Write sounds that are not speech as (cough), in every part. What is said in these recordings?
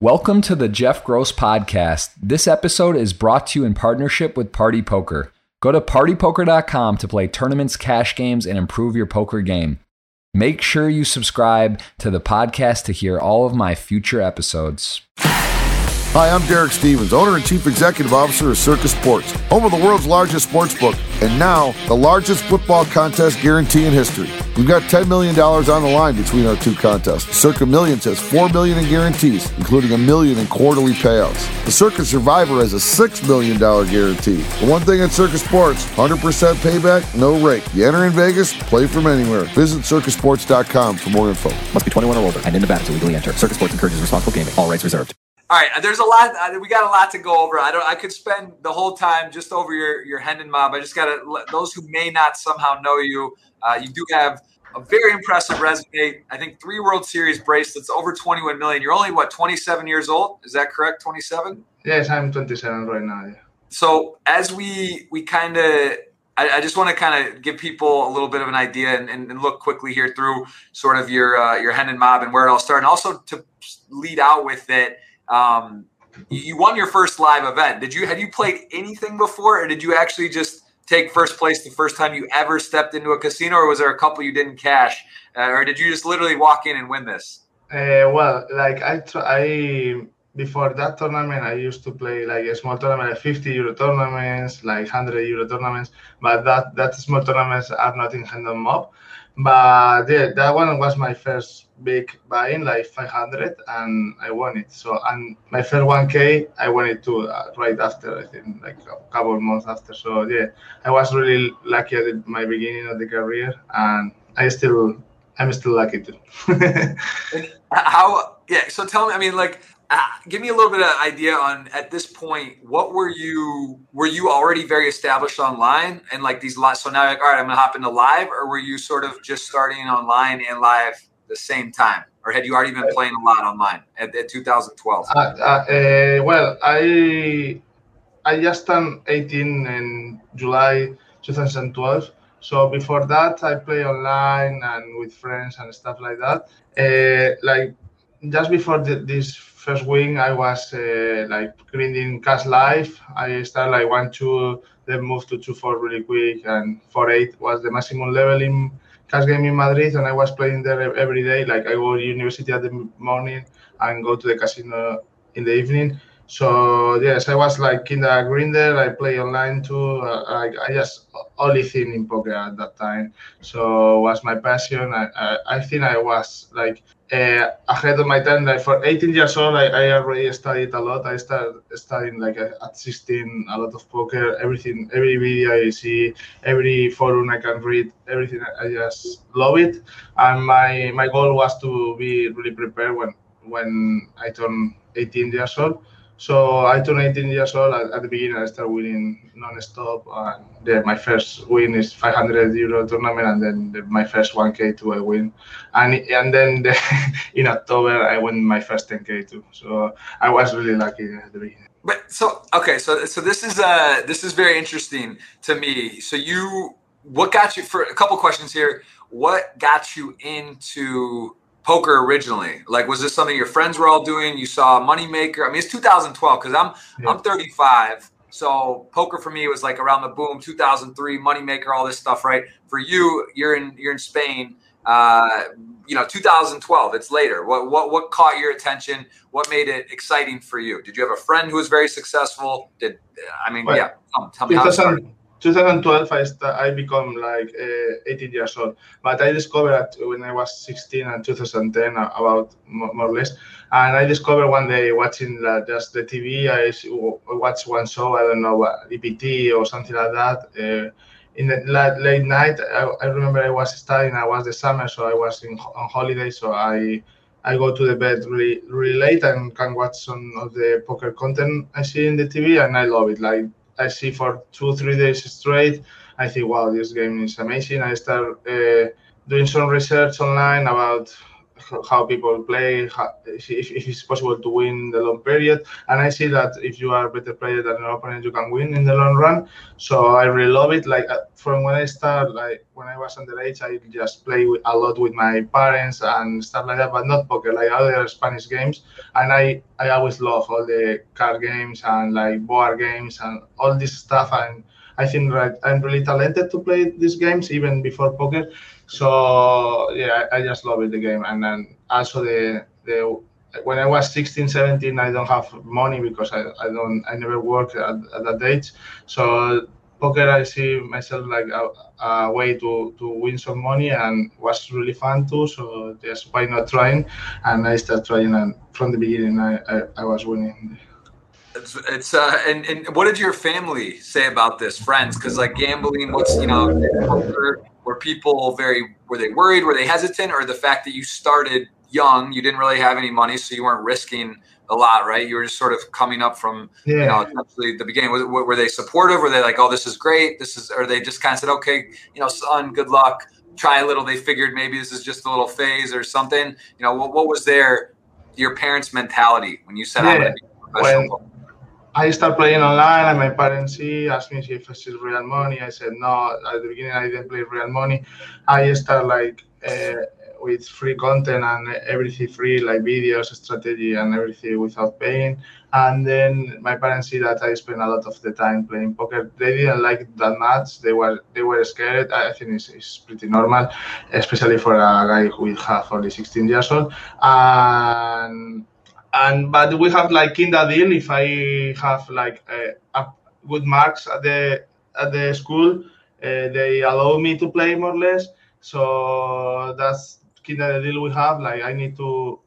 Welcome to the Jeff Gross Podcast. This episode is brought to you in partnership with Party Poker. Go to partypoker.com to play tournaments, cash games, and improve your poker game. Make sure you subscribe to the podcast to hear all of my future episodes. Hi, I'm Derek Stevens, owner and chief executive officer of Circa Sports, home of the world's largest sports book, and now the largest football contest guarantee in history. We've got $10 million on the line between our two contests. Circa Millions has 4 million in guarantees, including a million in quarterly payouts. The Circa Survivor has a $6 million guarantee. The one thing at Circa Sports, 100% payback, no rake. You enter in Vegas, play from anywhere. Visit circasports.com for more info. Must be 21 or older and in Nevada to legally enter. Circa Sports encourages responsible gaming. All rights reserved. All right, there's a lot. uh, We got a lot to go over. I don't. I could spend the whole time just over your your Hendon mob. I just got to let those who may not somehow know you. Uh, you do have a very impressive resume. I think three World Series bracelets, over 21 million. You're only what 27 years old. Is that correct? 27. Yes, I'm 27 right now. Yeah. So as we we kind of. I, I just want to kind of give people a little bit of an idea and, and, and look quickly here through sort of your uh, your Hendon mob and where it all started, and also to lead out with it um, you won your first live event. Did you had you played anything before, or did you actually just take first place the first time you ever stepped into a casino, or was there a couple you didn't cash, uh, or did you just literally walk in and win this? Uh, well, like I, tr- I before that tournament, I used to play like a small tournament, like 50 euro tournaments, like 100 euro tournaments. But that that small tournaments are not in Hendon mob. But yeah, that one was my first big buy-in, like 500, and I won it. So and my first 1K, I won it too uh, right after. I think like a couple months after. So yeah, I was really lucky at the, my beginning of the career, and I still I'm still lucky too. (laughs) How? Yeah. So tell me. I mean, like, uh, give me a little bit of idea on at this point. What were you? Were you already very established online and like these live? So now, like, all right, I'm gonna hop into live, or were you sort of just starting online and live the same time, or had you already been playing a lot online at, at 2012? Uh, uh, well, I I just turned 18 in July 2012. So before that, I play online and with friends and stuff like that. Uh, like just before the, this first wing, I was uh, like grinding cash life. I started like one two, then moved to two four really quick, and four eight was the maximum level in cash game in Madrid, and I was playing there every day. Like I go to university at the morning and go to the casino in the evening. So yes, I was like in the grinder. I play online too. Uh, I, I just only thing in poker at that time. So was my passion. I, I, I think I was like uh, ahead of my time. Like for 18 years old, I, I already studied a lot. I started studying like at 16 a lot of poker. Everything, every video I see, every forum I can read, everything. I just love it. And my my goal was to be really prepared when when I turned 18 years old. So I turned 18 years old. At, at the beginning, I started winning non-stop. And my first win is 500 euro tournament, and then the, my first 1k to I win. And and then the, (laughs) in October, I won my first 10k too. So I was really lucky at the beginning. But so okay, so so this is uh this is very interesting to me. So you what got you for a couple questions here? What got you into poker originally? Like, was this something your friends were all doing? You saw Moneymaker? I mean, it's 2012 because I'm Yeah. I'm 35, so poker for me was like around the boom 2003, Moneymaker, all this stuff, right? For you, you're in you're in Spain. Uh, you know, 2012. It's later. What what what caught your attention? What made it exciting for you? Did you have a friend who was very successful? Did I mean, Well, yeah? Tell, tell me how it started. 2000, 2012, I, st- I become like uh, 18 years old. But I discovered when I was 16 and 2010, uh, about more, or less. And I discovered one day watching uh, just the TV, i watched one show, I don't know, EPT or something like that. Uh, in the late, late night, I, I remember I was studying, I was the summer, so I was in, on holiday, so I I go to the bed really, really late and can watch some of the poker content I see in the TV, and I love it. Like I see for two, three days straight. I think, wow, this game is amazing. I start uh, doing some research online about how people play, how, if, if, it's possible to win the long period. And I see that if you are a better player than your opponent, you can win in the long run. So I really love it. Like uh, from when I start, like when I was underage, I just play with, a lot with my parents and stuff like that, but not poker, like other Spanish games. And I, I always love all the card games and like board games and all this stuff. And I think like I'm really talented to play these games even before poker. So yeah, I, just love it the game, and then also the the when I was 16, 17, I don't have money because I, I don't I never worked at, at that age. So poker I see myself like a, a, way to, to win some money and was really fun too. So just why not trying? And I started trying and from the beginning I, I, I was winning. It's, it's uh and, and what did your family say about this, friends? Because like gambling, what's you know, were people very were they worried? Were they hesitant, or the fact that you started young, you didn't really have any money, so you weren't risking a lot, right? You were just sort of coming up from yeah. you know essentially the beginning. Was, were they supportive? Were they like, oh, this is great? This is, or they just kind of said, okay, you know, son, good luck. Try a little. They figured maybe this is just a little phase or something. You know, what, what was their your parents' mentality when you said, yeah. I'm going to be professional? When, I start playing online, and my parents see asked me if it's real money. I said no. At the beginning, I didn't play real money. I start like uh, with free content and everything free, like videos, strategy, and everything without paying. And then my parents see that I spend a lot of the time playing poker. They didn't like that much. They were they were scared. I think it's, it's pretty normal, especially for a guy who have only 16 years old. And and but we have like in the deal if I have like a good marks at the at the school, uh, they allow me to play more or less. So that's kind of the deal we have. Like I need to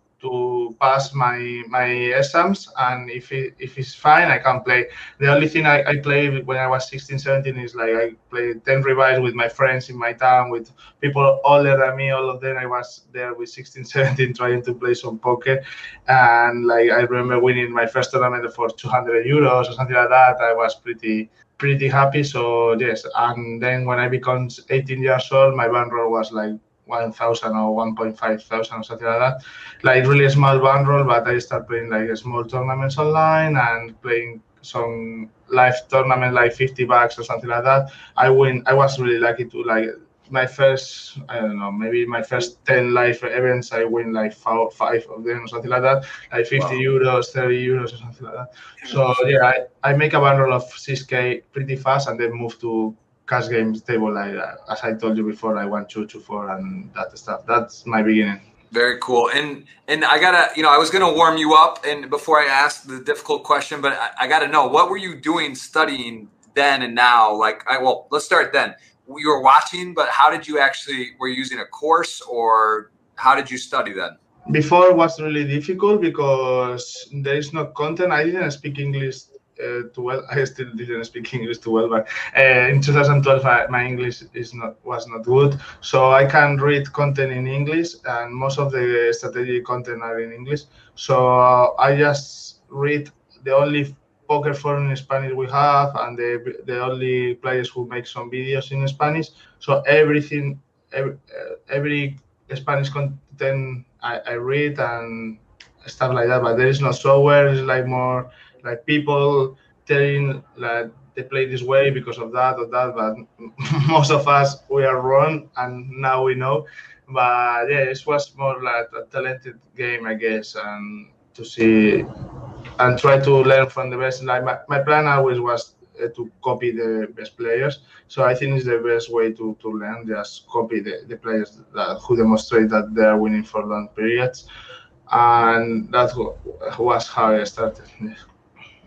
pass my my exams and if it, if it's fine i can play. The only thing I, I played when i was 16 17 is like i played 10 revise with my friends in my town with people older than me. All of them i was there with 16 (laughs) 17 trying to play some poker. And like i remember winning my first tournament for 200 euros or something like that. I was pretty pretty happy so yes. And then when i became 18 years old my bankroll was like 1,000 or 1.5,000 or something like that. Like really small bankroll, but I start playing like small tournaments online and playing some live tournament like 50 bucks or something like that. I win. I was really lucky to like my first, I don't know, maybe my first 10 live events, I win like five, five of them or something like that, like 50 wow. euros, 30 euros or something like that. So yeah, I, I make a bankroll of 6K pretty fast and then move to cash games table. Like uh, as I told you before, I went two to four and that stuff. That's my beginning. Very cool. And and I gotta, you know, I was gonna warm you up and before I ask the difficult question, but I, I gotta know what were you doing studying then and now? Like, I well, let's start then. You were watching, but how did you actually were you using a course or how did you study then? Before was really difficult because there is no content. I didn't speak English uh, too well. (laughs) I still didn't speak English too well, but uh, in 2012 I, my English is not was not good. So I can read content in English, and most of the strategy content are in English. So I just read the only poker forum in Spanish we have, and the the only players who make some videos in Spanish. So everything, every, uh, every Spanish content I, I read and stuff like that. But there is no software. It's like more like people telling like they play this way because of that or that, but (laughs) most of us we are wrong, and now we know. But yeah, it was more like a talented game, I guess, and to see and try to learn from the best. Like my, my plan always was uh, to copy the best players. So I think it's the best way to, to learn. Just copy the, the players that who demonstrate that they are winning for long periods, and that was how I started. (laughs)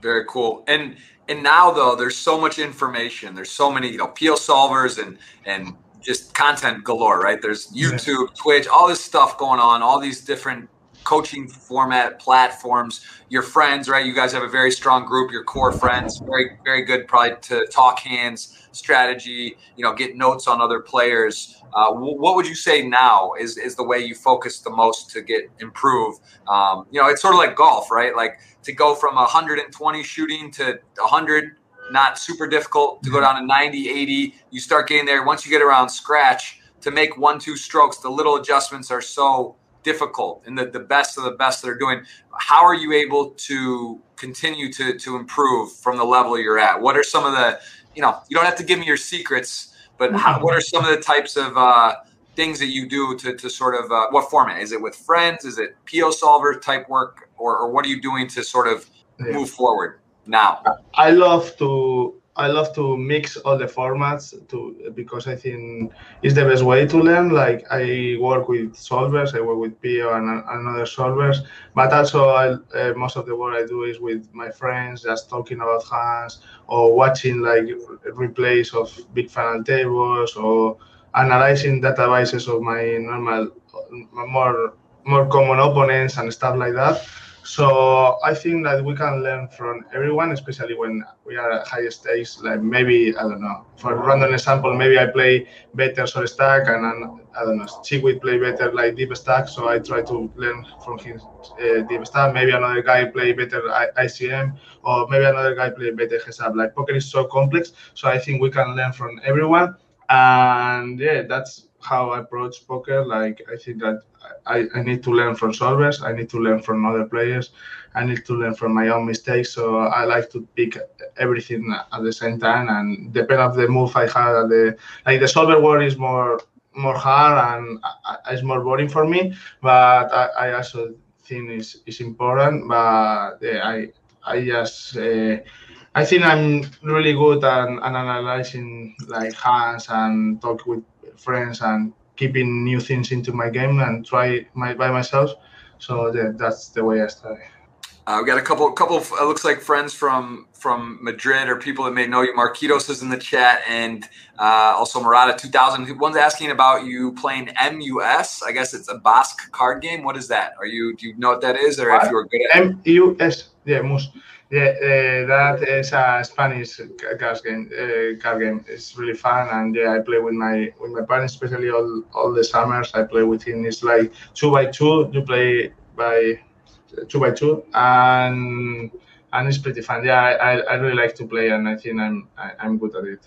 Very cool. And and now though, there's so much information. There's so many, you know, Pio solvers and and just content galore, right? There's YouTube. Twitch, all this stuff going on, all these different coaching format platforms. Your friends, right? You guys have a very strong group. Your core friends, very very good, probably to talk hands, strategy. You know, get notes on other players. Uh, what would you say now is is the way you focus the most to get improve? Um, you know, it's sort of like golf, right? Like to go from 120 shooting to 100, not super difficult. To go down to 90, 80, you start getting there. Once you get around scratch, to make one two strokes, the little adjustments are so difficult and the, the best of the best that are doing. How are you able to continue to to improve from the level you're at? What are some of the you know you don't have to give me your secrets, but how, what are some of the types of uh, things that you do to, to sort of uh, what format? Is it with friends? Is it Pio solver type work? Or, or what are you doing to sort of move forward now? I love to i love to mix all the formats to because i think it's the best way to learn like i work with solvers i work with Pio and, and other solvers but also I, uh, most of the work i do is with my friends just talking about hands or watching like replays of big final tables or analyzing databases of my normal, more more common opponents and stuff like that. So I think that we can learn from everyone, especially when we are at high stakes. Like maybe I don't know. For random example, maybe I play better Short Stack, and, and I don't know. Chidwick play better like deep stack, so I try to learn from his uh, deep stack. Maybe another guy play better ICM, or maybe another guy play better heads up. Like poker is so complex, so I think we can learn from everyone and yeah that's how i approach poker like i think that I, I need to learn from solvers i need to learn from other players i need to learn from my own mistakes so i like to pick everything at the same time and depend of the move i had the like the solver world is more more hard and it's more boring for me but i, I also think it's, it's important but yeah, i i just uh, I think I'm really good at, at analyzing like hands and talk with friends and keeping new things into my game and try my by myself. So yeah, that's the way I study. Uh, we got a couple, couple. Of, it looks like friends from from Madrid or people that may know you. Marquitos is in the chat, and uh, also Murata two thousand. One's asking about you playing MUS. I guess it's a Basque card game. What is that? Are you do you know what that is, or what? if you were good at MUS? Yeah, mus. Yeah, uh, that is a Spanish card game. Uh, card game. It's really fun, and yeah, I play with my with my parents, especially all all the summers. I play with him. It's like two by two. You play by two by two, and and it's pretty fun. Yeah, I, I really like to play, and I think I'm I, am i am good at it.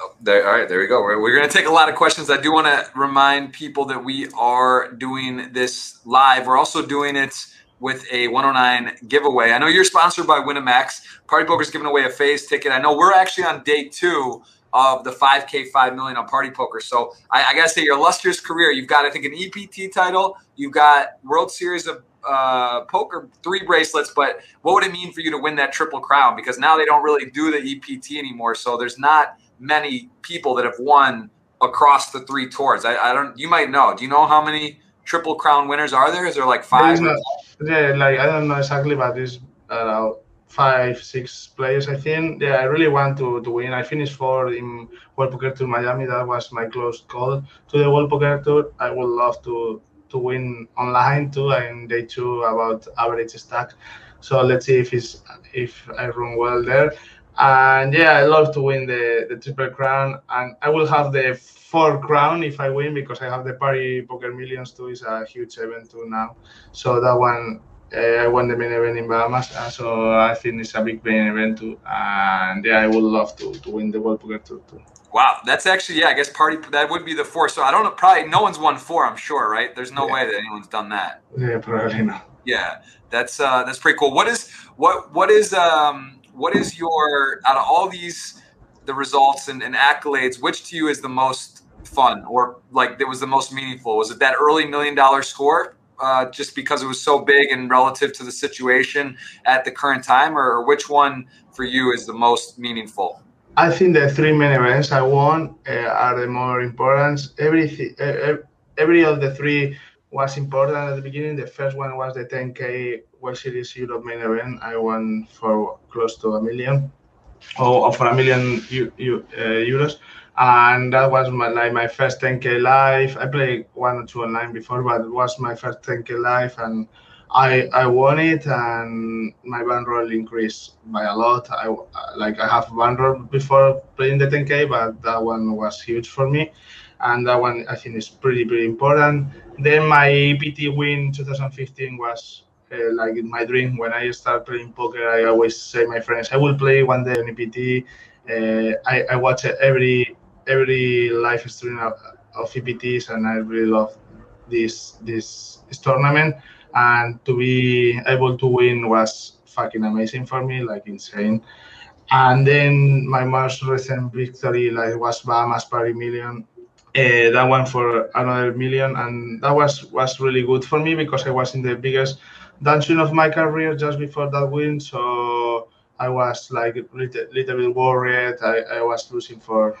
Oh, there, all right, there we go. We're, we're going to take a lot of questions. I do want to remind people that we are doing this live. We're also doing it with a 109 giveaway. I know you're sponsored by Winamax. Party Poker's giving away a phase ticket. I know we're actually on day two of the 5K 5 million on Party Poker. So I, I got to say, your illustrious career, you've got, I think, an EPT title, you've got World Series of uh, Poker three bracelets, but what would it mean for you to win that Triple Crown? Because now they don't really do the EPT anymore. So there's not many people that have won across the three tours. I, I don't, you might know. Do you know how many Triple Crown winners are there? Is there like five? Yeah, like I don't know exactly, but it's uh, five, six players. I think. Yeah, I really want to, to win. I finished fourth in World Poker Tour Miami. That was my close call to the World Poker Tour. I would love to to win online too, and day two about average stack. So let's see if it's if I run well there. And yeah, I love to win the the triple crown, and I will have the four crown if I win because I have the Party Poker Millions too. It's a huge event too now. So that one uh, I won the main event in Bahamas, uh, so I think it's a big main event too. And yeah, I would love to, to win the World Poker Tour too. Wow, that's actually yeah. I guess party that would be the four. So I don't know. Probably no one's won four. I'm sure, right? There's no yeah. way that anyone's done that. Yeah, probably not. Yeah, that's uh, that's pretty cool. What is what what is um what is your out of all these the results and, and accolades? Which to you is the most fun or like that was the most meaningful? Was it that early million dollar score? Uh, just because it was so big and relative to the situation at the current time, or, which one for you is the most meaningful? I think the three main events I won uh, are the more important. Every uh, every of the three was important at the beginning. The first one was the 10K World Series Europe main event. I won for close to a million, or, for a million uh, euros and that was my like my first 10k live. I played one or two online before, but it was my first 10k live, and I I won it, and my bankroll increased by a lot. I like I have bankroll before playing the 10k, but that one was huge for me, and that one I think is pretty pretty important. Then my EPT win 2015 was. Uh, like in my dream, when I start playing poker, I always say my friends, I will play one day on EPT. Uh, I, I watch every every live stream of, of EPTs, and I really love this this this tournament, and to be able to win was fucking amazing for me, like insane. And then my most recent victory like was Bahamas Party Million. Uh, that one for another million, and that was was really good for me because I was in the biggest downswing of my career just before that win. So I was like a little, little bit worried. I, I was losing for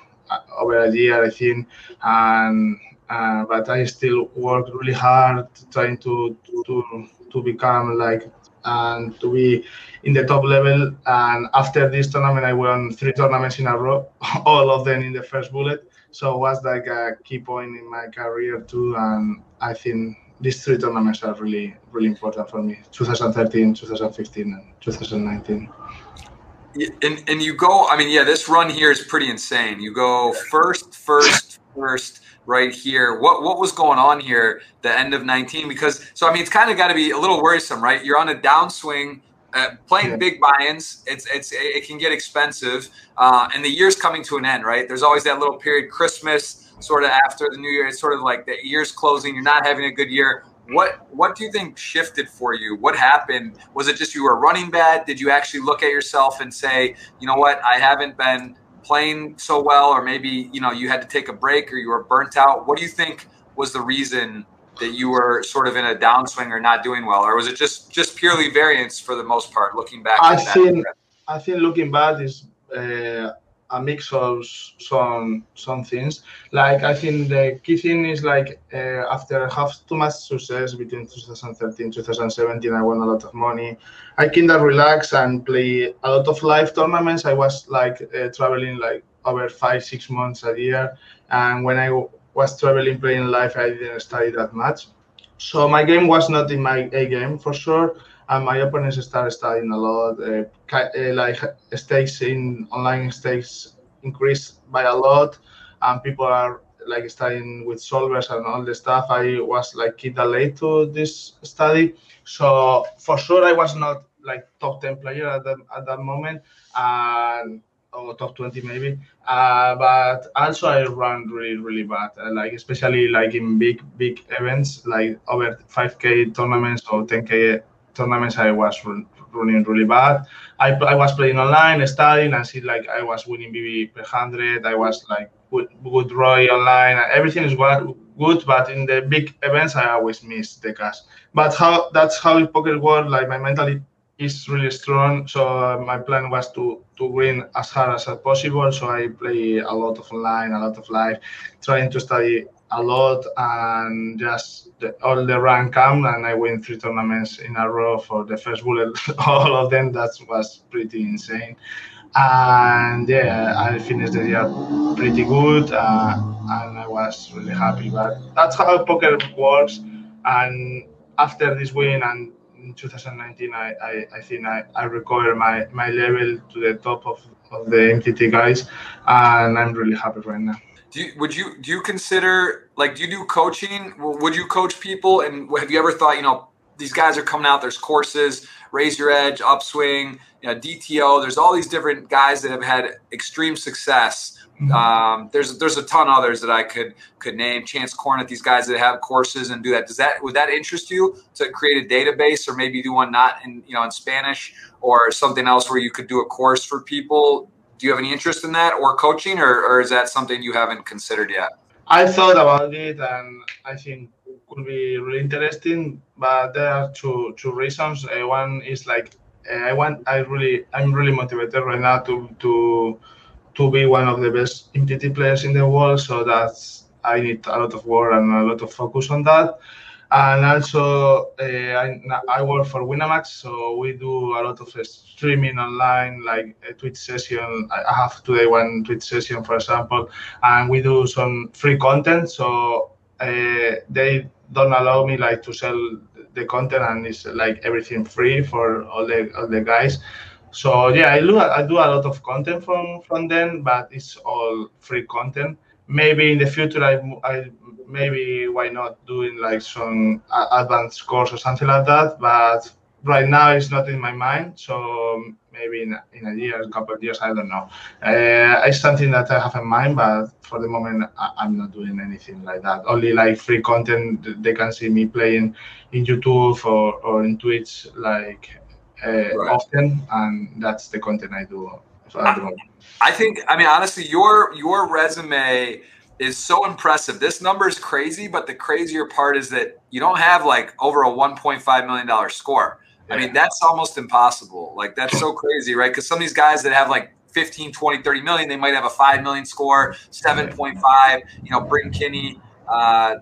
over a year, I think, and uh, but I still worked really hard trying to to to become like and to be in the top level. And after this tournament, I won three tournaments in a row, (laughs) all of them in the first bullet. So it was like a key point in my career too. And I think these three tournaments are really, really important for me 2013, 2015, and 2019. And, and you go, I mean, yeah, this run here is pretty insane. You go first, first, first right here. What what was going on here the end of 19? Because so I mean, it's kind of got to be a little worrisome, right? You're on a downswing. Uh, playing yeah. big buy-ins, it's it's it can get expensive, uh, and the year's coming to an end, right? There's always that little period, Christmas, sort of after the new year. It's sort of like the year's closing. You're not having a good year. What what do you think shifted for you? What happened? Was it just you were running bad? Did you actually look at yourself and say, you know what, I haven't been playing so well, or maybe you know you had to take a break or you were burnt out? What do you think was the reason that you were sort of in a downswing or not doing well, or was it just just purely variance for the most part? Looking back, I think I think looking back is uh, a mix of some some things. Like I think the key thing is like uh, after I have too much success between 2013 2017, I won a lot of money. I kind of relax and play a lot of live tournaments. I was like uh, traveling like over five six months a year, and when I was traveling playing live, I didn't study that much. So my game was not in my A game for sure and my opponents start studying a lot. Uh, uh, like stakes in online stakes increase by a lot, and people are like studying with solvers and all the stuff. I was like kid late to this study, so for sure I was not like top 10 player at that at that moment and or top 20 maybe uh, but also i run really really bad uh, like especially like in big big events like over 5k tournaments or 10k tournaments I was running really bad. I, I was playing online, studying, and see like I was winning BB per hundred. I was like good, good ROI online, everything is good. But in the big events, I always miss the cash. But how that's how poker works. Like my mentality is really strong. So uh, my plan was to to win as hard as possible. So I play a lot of online, a lot of live, trying to study a lot and just the, all the rank come and I win three tournaments in a row for the first bullet. (laughs) all of them that was pretty insane. And yeah, I finished the year pretty good uh, and I was really happy. But that's how poker works. And after this win and in 2019, I, I, I think I, I recovered my, my level to the top of, of the MTT guys, and I'm really happy right now do you, would you do you consider like do you do coaching? Would you coach people? And have you ever thought you know these guys are coming out there's courses raise your edge upswing you know, dto there's all these different guys that have had extreme success. Mm-hmm. um, there's there's a ton of others that i could could name. Chance Kornuth these guys that have courses and do that. Does that would that interest you to create a database or maybe do one not in you know in spanish or something else where you could do a course for people do you have any interest in that or coaching, or, or is that something you haven't considered yet? I thought about it, and I think it could be really interesting. But there are two two reasons. Uh, one is like uh, I want, I really, I'm really motivated right now to to to be one of the best MTT players in the world. So that's I need a lot of work and a lot of focus on that and also uh, I, I, work for Winamax, so we do a lot of streaming online, like a Twitch session. I have today one Twitch session, for example, and we do some free content. So uh, they don't allow me like to sell the content, and it's like everything free for all the all the guys. So yeah, I do I do a lot of content from from them, but it's all free content. Maybe in the future, I I maybe why not doing like some advanced course or something like that. But right now it's not in my mind. So maybe in, in a year, a couple of years, I don't know. Uh, it's something that I have in mind, but for the moment, I, am not doing anything like that. Only like free content. They can see me playing in YouTube or, or in Twitch like uh, right. often, and that's the content I do. I, I think. I mean, honestly, your your resume is so impressive. This number is crazy, but the crazier part is that you don't have like over a 1.5 million dollar score. I mean, that's almost impossible. Like that's so crazy, right? Because some of these guys that have like 15, 20, 30 million, they might have a 5 million score, 7.5, you know, Bryn Kenney, uh,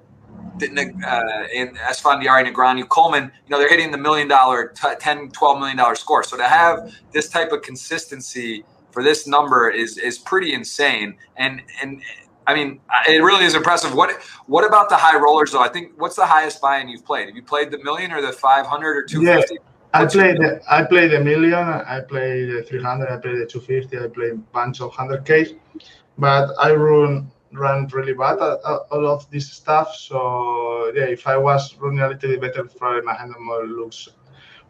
uh, and Esfandiari, Negreanu, Coleman, you know, they're hitting the million dollar, t- 10, 12 million dollar score. So to have this type of consistency for this number is is pretty insane. And and I mean, it really is impressive. What what about the high rollers though? I think what's the highest buy-in you've played? Have you played the million or the 500 or 250? Yeah. I played the, I played the million, I played the 300, I played the 250, I played a bunch of 100Ks, but I run run really bad at, at all of this stuff. So yeah, if I was running a little bit better, probably my hand handle looks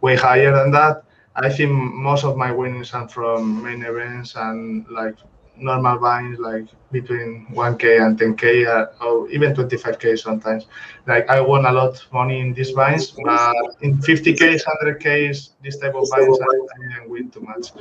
way higher than that. I think most of my winnings are from main events and like normal buys like between 1k and 10k uh, or even 25k sometimes. Like i won a lot of money in these buys but in 50k 100k this type of buys i didn't win too much.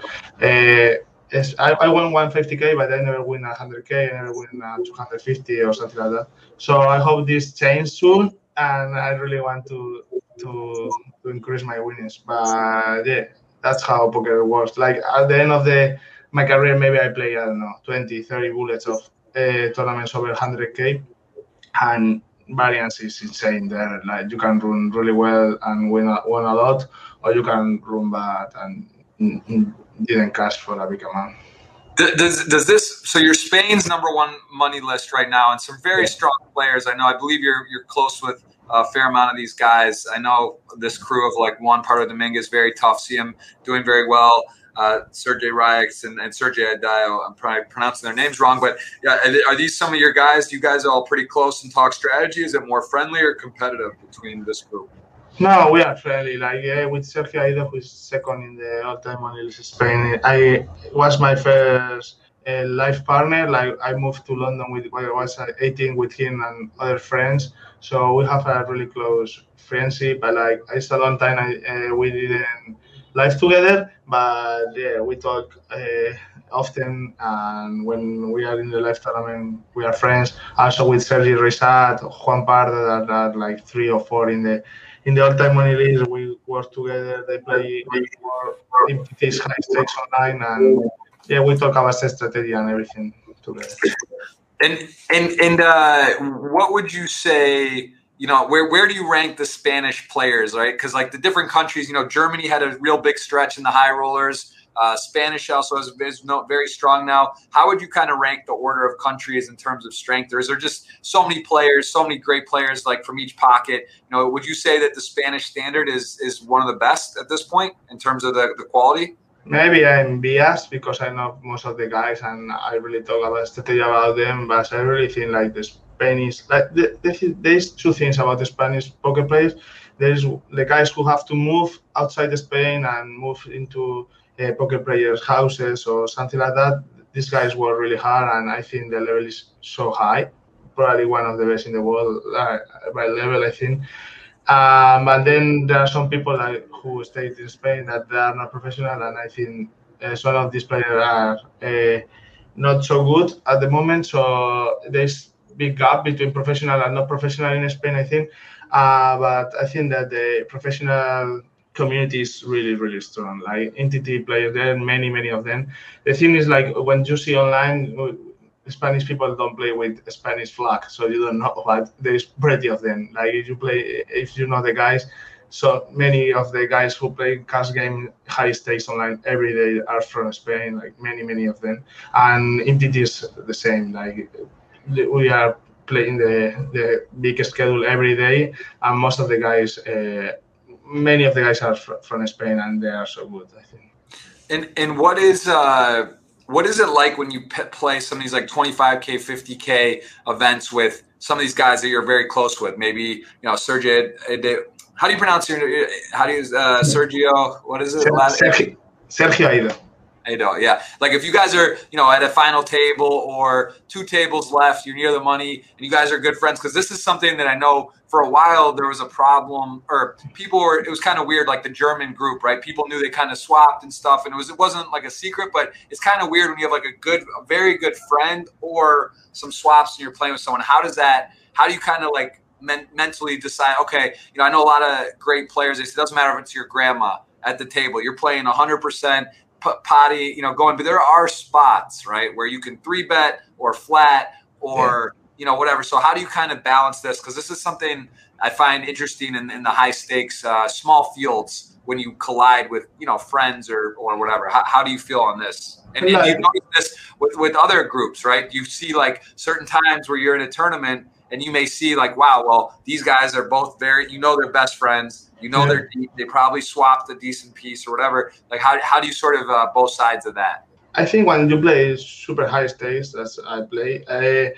Uh, yes, I, I won 150k but i never win 100k i never win uh, 250 or something like that. So i hope this changes soon and i really want to to to increase my winnings but yeah that's how poker works like at the end of the my career, maybe I play, I don't know, 20, 30 bullets of uh, tournaments over 100K. And variance is insane there. Like you can run really well and win a, win a lot, or you can run bad and didn't cash for a big amount. Does, does this so you're Spain's number one money list right now, and some very yeah. strong players. I know. I believe you're you're close with a fair amount of these guys. I know this crew of like Juan Pardo Dominguez very tough. See him doing very well uh, Sergey Ryax and, and Sergey Adayo. I'm probably pronouncing their names wrong, but yeah, are these some of your guys? You guys are all pretty close and talk strategy. Is it more friendly or competitive between this group? No, we are friendly. Like yeah, with Sergio Aido, who is second in the all-time on Spain. I was my first uh, life partner. Like I moved to London with when I was 18 with him and other friends. So we have a really close friendship. But like it's a long time I, uh, we didn't live together, but yeah, we talk uh, often. And when we are in the live tournament, we are friends. Also with Sergi Reixach, Juan Pardo, that are like three or four in the in the all-time money list. We work together. They play in these high stakes online, and yeah, we talk about strategy and everything together. And and and uh, what would you say? you know, where where do you rank the Spanish players, right? Because like the different countries, you know, Germany had a real big stretch in the high rollers. Uh, Spanish also is, is very strong now. How would you kind of rank the order of countries in terms of strength? Or is there just so many players, so many great players like from each pocket? You know, would you say that the Spanish standard is is one of the best at this point in terms of the, the quality? Maybe I'm biased because I know most of the guys and I really talk about strategy about them, but I really think like the Spanish. Like the, the, there's two things about the Spanish poker players. There's the guys who have to move outside Spain and move into uh, poker players' houses or something like that. These guys work really hard, and I think the level is so high. Probably one of the best in the world uh, by level, I think. Um, and then there are some people like who stayed in Spain that they are not professional, and I think uh, some of these players are uh, not so good at the moment. So there's big gap between professional and not professional in Spain, I think. Uh, but I think that the professional community is really, really strong. Like MTT players, there are many, many of them. The thing is, like when you see online, Spanish people don't play with Spanish flag, so you don't know. But there's plenty of them. Like if you play, if you know the guys, so many of the guys who play cash game high stakes online every day are from Spain. Like many, many of them, and MTT is the same. Like we are playing the the big schedule every day, and most of the guys, uh, many of the guys are fr- from Spain, and they are so good. I think. And and what is uh what is it like when you p- play some of these like 25k, 50k events with some of these guys that you're very close with? Maybe you know Sergey How do you pronounce your? How do you uh, Sergio? What is it? Sergio, Sergio Aido. Aido, yeah. Like if you guys are, you know, at a final table or two tables left, you're near the money, and you guys are good friends. Because this is something that I know for a while there was a problem, or people were. It was kind of weird, like the German group, right? People knew they kind of swapped and stuff, and it was it wasn't like a secret, but it's kind of weird when you have like a good, a very good friend or some swaps and you're playing with someone. How does that? How do you kind of like men- mentally decide? Okay, you know, I know a lot of great players. It doesn't matter if it's your grandma at the table. You're playing 100% potty, you know, going, but there are spots, right, where you can three bet or flat or, yeah. you know, whatever. So, how do you kind of balance this? Because this is something I find interesting in, in the high stakes, uh, small fields when you collide with, you know, friends or, or whatever. How, how do you feel on this? And, and you notice this with, with other groups, right? You see like certain times where you're in a tournament and you may see like, wow, well, these guys are both very, you know, they're best friends. You know, yeah. they're deep. They probably swapped a decent piece or whatever. Like, how, how do you sort of uh, both sides of that? I think when you play super high stakes, as I play, uh,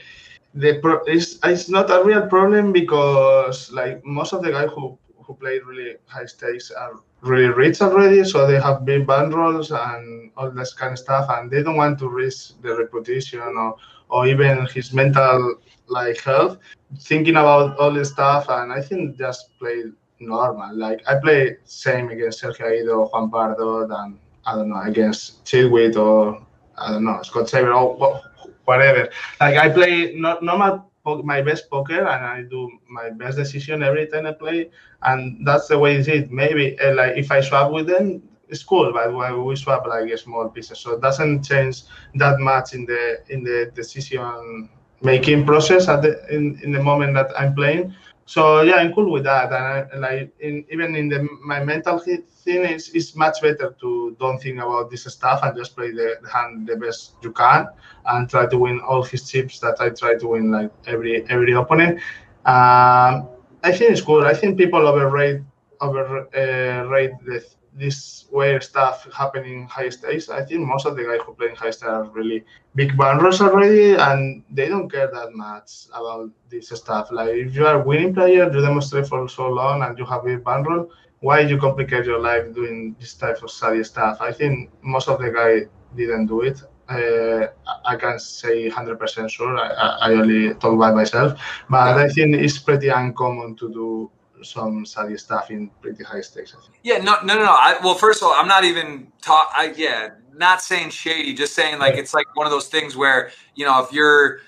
the pro- it's, it's not a real problem because like most of the guys who who play really high stakes are really rich already, so they have big bankrolls and all this kind of stuff, and they don't want to risk their reputation or or even his mental like health, thinking about all this stuff, and I think just play normal. Like I play same against Sergio Aido, Juan Pardo, than I don't know against Chidwick or I don't know Scott Seiver or whatever. Like I play not normal my best poker and I do my best decision every time I play, and that's the way it. Maybe uh, like if I swap with them, it's cool, but we swap like a small pieces, so it doesn't change that much in the in the decision making process at the in, in the moment that I'm playing. So yeah, I'm cool with that, and I, like in, even in the my mental thing, is it's much better to don't think about this stuff and just play the, hand the best you can and try to win all his chips that I try to win like every every opponent. Um, I think it's cool. I think people overrate overrate uh, the this weird stuff happening in high stakes. I think most of the guys who play in high stakes are really big bankers already, and they don't care that much about this stuff. Like if you are a winning player, you demonstrate for so long, and you have a bankroll. Why you complicate your life doing this type of study stuff? I think most of the guys didn't do it. Uh, I can't say 100% sure. I, I, only talk by myself, but. I think it's pretty uncommon to do some study stuff in pretty high stakes. I think. Yeah, no, no, no, no. I, well, first of all, I'm not even talk. I, yeah, not saying shady, just saying like it's like one of those things where you know if you're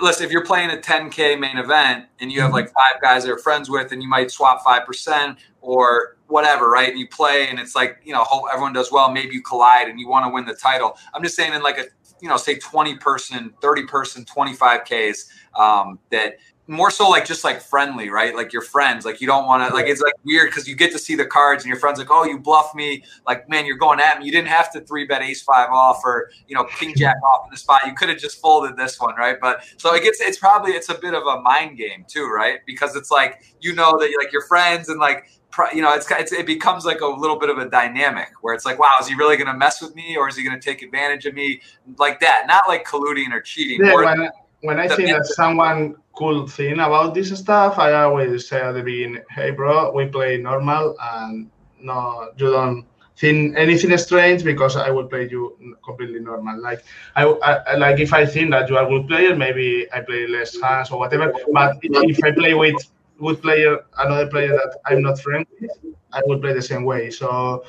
listen, if you're playing a 10k main event and you have like five guys that you're friends with, and you might swap five percent or whatever, right? And you play, and it's like you know, hope everyone does well. Maybe you collide, and you want to win the title. I'm just saying in like a you know, say 20 person, 30 person, 25ks um, that more so like just like friendly, right? Like your friends, like you don't want to like it's like weird because you get to see the cards and your friends like, oh, you bluff me, like man, you're going at me. You didn't have to three bet ace five off or you know king jack off in the spot. You could have just folded this one, right? But so it gets it's probably it's a bit of a mind game too, right? Because it's like you know that like your friends and like you know it's, it's it becomes like a little bit of a dynamic where it's like, wow, is he really going to mess with me or is he going to take advantage of me like that? Not like colluding or cheating. Yeah, when, when I think that someone cool thing about this stuff, I always say at the beginning, "Hey, bro, we play normal, and no, you don't think anything strange because I will play you completely normal. Like I, I, like if I think that you are a good player, maybe I play less hands or whatever. But if I play with good player, another player that I'm not friends with, I will play the same way. So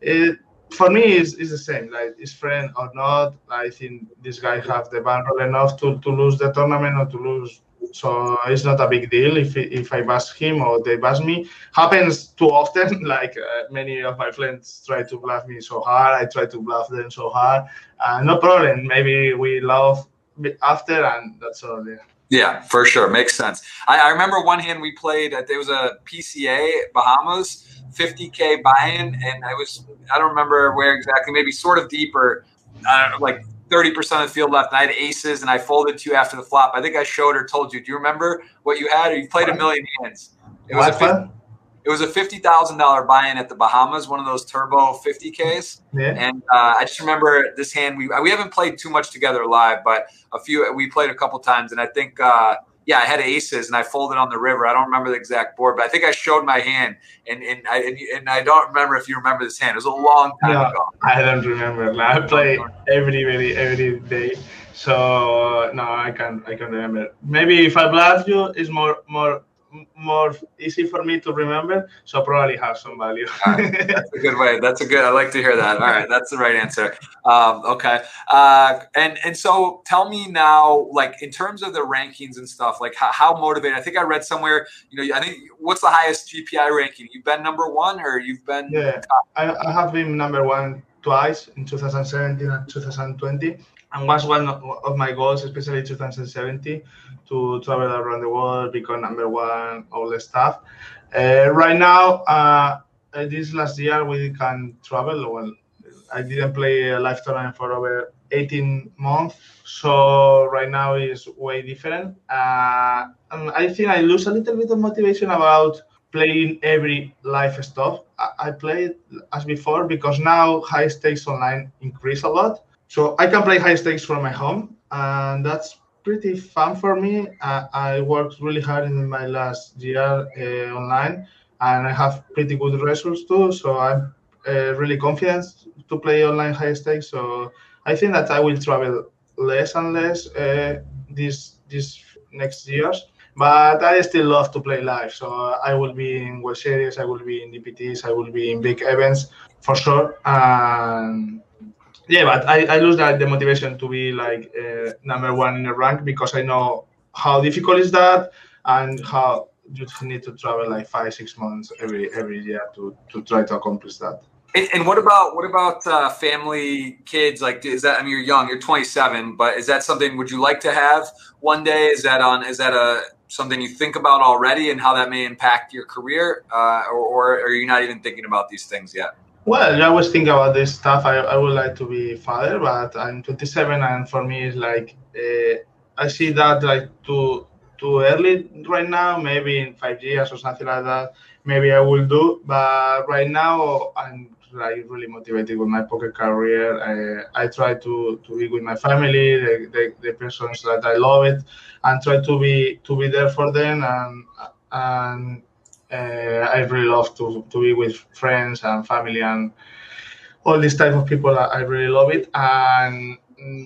it for me it's, it's the same like his friend or not i think this guy have the bankroll enough to, to lose the tournament or to lose so it's not a big deal if if I bash him or they bash me. Happens too often. (laughs) Like uh, many of my friends try to bluff me so hard, I try to bluff them so hard. Uh, no problem. Maybe we love after, and that's all. Yeah. Yeah, for sure. Makes sense. I, I remember one hand we played. There was a PCA Bahamas, 50k buy-in, and I was I don't remember where exactly. Maybe sort of deeper, uh, like 30% of the field left, and I had aces, and I folded two after the flop. I think I showed or told you. Do you remember what you had? Or you played a million hands. It was what? a it was a fifty thousand dollar buy-in at the Bahamas, one of those turbo fifty Ks. Yeah. And uh, I just remember this hand. We we haven't played too much together live, but a few we played a couple times, and I think uh, yeah, I had aces and I folded on the river. I don't remember the exact board, but I think I showed my hand, and and I and, and I don't remember if you remember this hand. It was a long time No, ago. I don't remember. I play every every every day, so uh, no, I can't I can't remember. Maybe if I bluff you, it's more more more easy for me to remember. So probably have some value. (laughs) That's a good way. That's a good. I like to hear that. All right, that's the right answer. Um, okay, uh, and and so tell me now, like in terms of the rankings and stuff, like how, how motivated? I think I read somewhere. You know, I think what's the highest GPI ranking? You've been number one, or you've been? Yeah, I, I have been number one twice in 2017 and 2020, and was one of my goals, especially 2017, to travel around the world, become number one, all the stuff. Uh, right now, uh, uh, this last year we can travel. Well, I didn't play a live tournament for over 18 months, so right now is way different. Uh, and I think I lose a little bit of motivation about playing every live stuff. I, I played as before because now high stakes online increase a lot. So I can play high stakes from my home, and that's pretty fun for me. Uh, I worked really hard in my last year uh, online, and I have pretty good results too. So I'm uh, really confident to play online high stakes. So I think that I will travel less and less uh, this this next years. But I still love to play live. So I will be in World Series, I will be in EPTs, I will be in big events for sure. And yeah, but I, I lose that the motivation to be like uh, number one in the rank because I know how difficult is that and how you need to travel like five six months every every year to to try to accomplish that. And, and what about what about uh, family, kids? Like, is that? I mean, you're young. You're 27, but is that something? Would you like to have one day? Is that on? Is that a something you think about already, and how that may impact your career, uh, or, or are you not even thinking about these things yet? Well, I always think about this stuff. I, I would like to be father, but I'm 27, and for me, it's like uh, I see that like too too early right now. Maybe in five years or something like that, maybe I will do. But right now, I'm like really motivated with my poker career. I, I try to, to be with my family, the, the, the persons that I love it, and try to be to be there for them. And and I really love to, to be with friends and family and all this type of people. I, really love it. And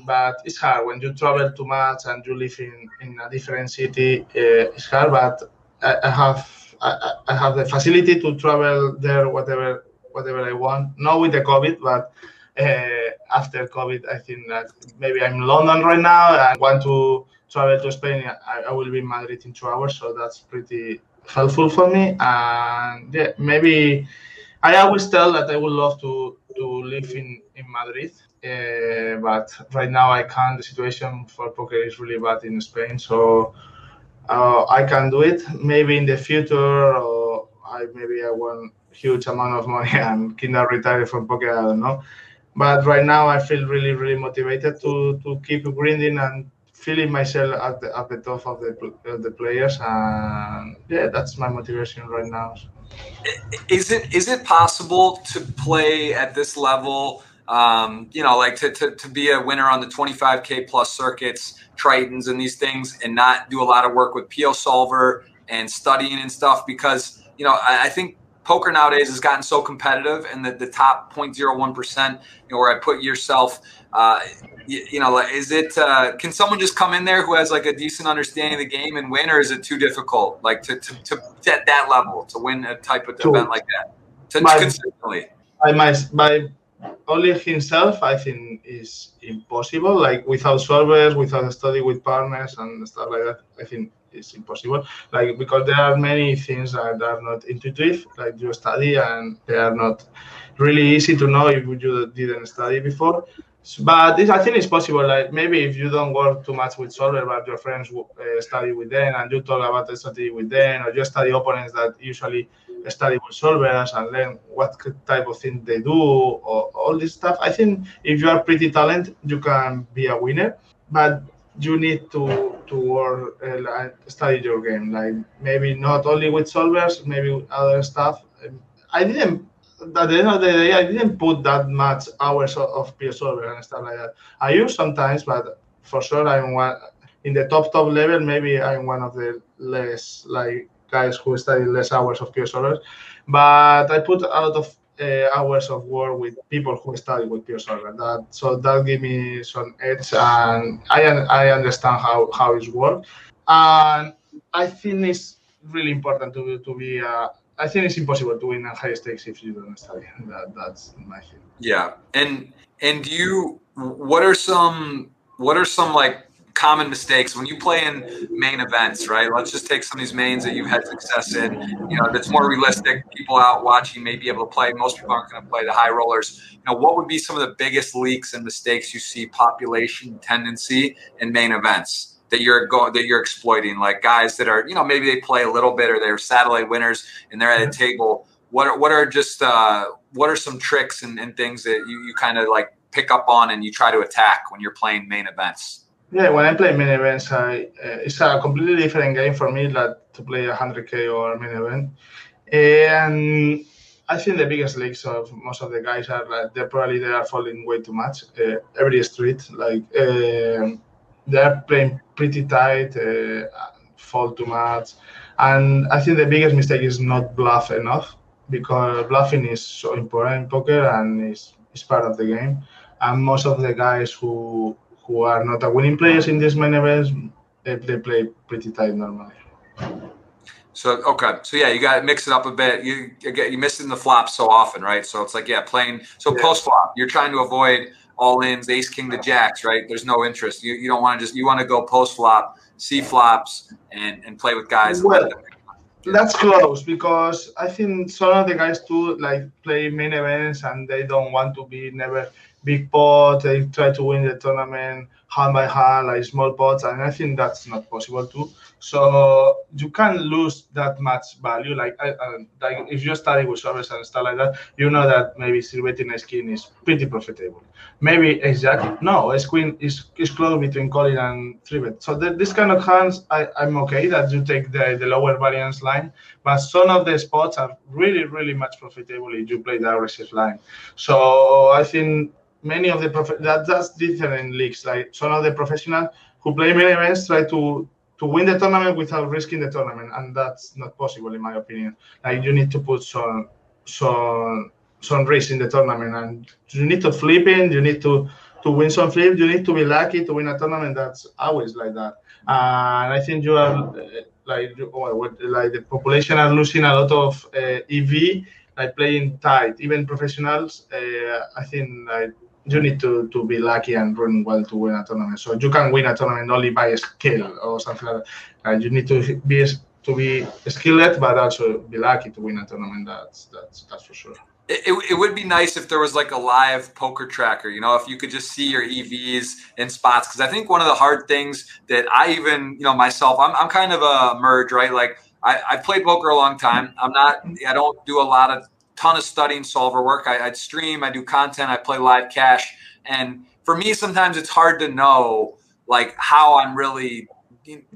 but it's hard when you travel too much and you live in, in a different city. Uh, it's hard, but I, I have I, I have the facility to travel there whatever whatever I want. Not with the COVID, but uh, after COVID, I think that maybe I'm in London right now. I want to travel to Spain. I, I will be in Madrid in two hours, so that's pretty helpful for me. And yeah, maybe I always tell that I would love to to live in in Madrid, uh, but right now I can't. The situation for poker is really bad in Spain, so uh, I can do it. Maybe in the future, or I maybe I want huge amount of money (laughs) and kind of retire from poker. I don't know. But right now, I feel really, really motivated to to keep grinding and feeling myself at the at the top of the of the players. And yeah, that's my motivation right now. Is it is it possible to play at this level? Um, you know, like to, to, to be a winner on the 25k plus circuits, Tritons, and these things, and not do a lot of work with PioSolver and studying and stuff because you know I, I think poker nowadays has gotten so competitive and the, the top 0.01% you know where i put yourself uh, you, you, know like is it uh, can someone just come in there who has like a decent understanding of the game and win or is it too difficult like to, to, to at that level to win a type of event like that? To, My- consistently. By my by only himself i think is impossible like without solvers without study with partners and stuff like that i think it's impossible. Like because there are many things that are not intuitive like you study and they are not really easy to know if you didn't study before but this, I think it's possible. Like maybe if you don't work too much with solver, but your friends uh, study with them, and you talk about the strategy with them, or you study opponents that usually study with solvers, and learn what type of thing they do, or all this stuff. I think if you are pretty talented, you can be a winner. But you need to to work uh, study your game. Like maybe not only with solvers, maybe with other stuff. I didn't at the end of the day, I didn't put that much hours of, of PioSolver and stuff like that. I use sometimes, but for sure I'm one in the top top level, maybe I'm one of the less like guys who study less hours of PioSolvers, but I put a lot of uh, hours of work with people who study with PioSolver. That so that give me some edge, and I I understand how how it works, and I think it's really important to to be. Uh, I think it's impossible to win at high stakes if you don't study. That that's my thing. Yeah, and and you, what are some what are some like common mistakes when you play in main events, right? Let's just take some of these mains that you've had success in. You know, that's more realistic. People out watching may be able to play. Most people aren't going to play the high rollers. You know, what would be some of the biggest leaks and mistakes you see population tendency in main events that you're going that you're exploiting? Like guys that are, you know, maybe they play a little bit or they're satellite winners and they're at a table. What are what are just uh, what are some tricks and, and things that you, you kind of like pick up on and you try to attack when you're playing main events? Yeah, when I play main events, I, uh, it's a completely different game for me like to play a 100k or main event. And I think the biggest leaks of most of the guys are like they're probably they are falling way too much. Uh, every street, like uh, they're playing pretty tight, uh, fall too much, and I think the biggest mistake is not bluff enough because bluffing is so important in poker and is is part of the game. And most of the guys who who are not a winning players in these main events, they, they play pretty tight normally. So okay, so yeah, you got to mix it up a bit. You you get you missing the flops so often, right? So it's like yeah, playing so yeah. post flop. You're trying to avoid all ins, ace king to jacks, right? There's no interest. You you don't want to just you want to go post flop, see flops, and and play with guys. Well, that's close because I think some of the guys too like play main events and they don't want to be never big pot. They try to win the tournament hand by hand, like small pots, and I think that's not possible too. So you can't lose that much value. Like, I, like if you're starting with solvers and stuff like that, you know that maybe silhouetting skin is pretty profitable. Maybe exactly no, a queen is is close between calling and three bet. So the, this kind of hands, I, I'm okay that you take the, the lower variance line, but some of the spots are really really much profitable if you play the aggressive line. So I think many of the prof- that that's different leagues. Like some of the professionals who play many events try to to win the tournament without risking the tournament, and that's not possible in my opinion. Like you need to put some some some risk in the tournament, and you need to flip in. You need to to win some flip. You need to be lucky to win a tournament. That's always like that. And I think you are like like the population are losing a lot of uh, EV like playing tight. Even professionals, uh, I think like you need to, to be lucky and run well to win a tournament. So you can win a tournament only by skill or something like that. Uh, you need to be to be skilled, but also be lucky to win a tournament. That's that's that's for sure. It, it would be nice if there was like a live poker tracker, you know, if you could just see your EVs in spots. Cause I think one of the hard things that I even, you know, myself, I'm, I'm kind of a merge, right? Like I, I played poker a long time. I'm not, I don't do a lot of ton of studying solver work. I, would stream, I do content, I play live cash, and for me, sometimes it's hard to know like how I'm really.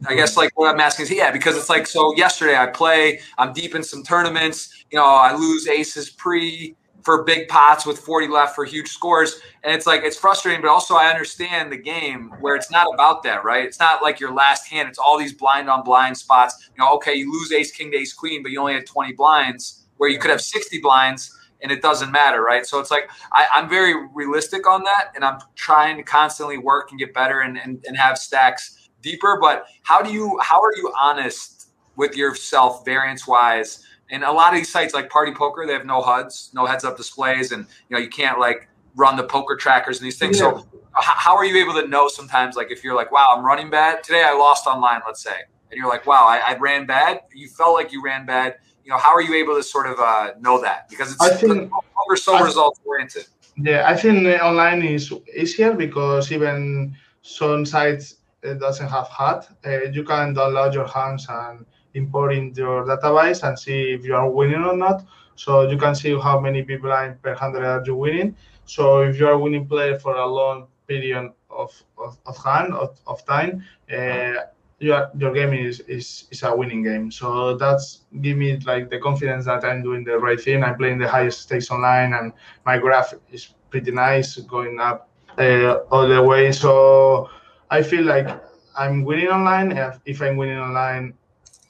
I guess like what I'm asking is yeah because it's like so yesterday I play I'm deep in some tournaments you know I lose aces pre for big pots with 40 left for huge scores and it's like it's frustrating but also I understand the game where it's not about that right it's not like your last hand it's all these blind on blind spots you know okay you lose ace king to ace queen but you only had 20 blinds where you could have 60 blinds and it doesn't matter, right? So it's like I, am very realistic on that, and I'm trying to constantly work and get better and, and, and have stacks deeper. But how do you how are you honest with yourself variance wise? And a lot of these sites like Party Poker, they have no HUDs, no heads up displays, and you know you can't like run the poker trackers and these things. Yeah. So how are you able to know sometimes like if you're like, wow, I'm running bad today, I lost online, let's say, and you're like, wow, I, I ran bad. You felt like you ran bad you know, how are you able to sort of uh, know that? Because it's I think, over so results oriented. Yeah, I think online is easier because even some sites it doesn't have HUD. Uh, you can download your hands and import in your database and see if you are winning or not. So you can see how many people are per hundred are you winning. So if you are winning player for a long period of, of, of hand of, of time, uh, your your game is, is is a winning game. So that's give me like the confidence that I'm doing the right thing. I'm playing the highest stakes online, and my graph is pretty nice, going up uh, all the way. So I feel like I'm winning online. If, if I'm winning online,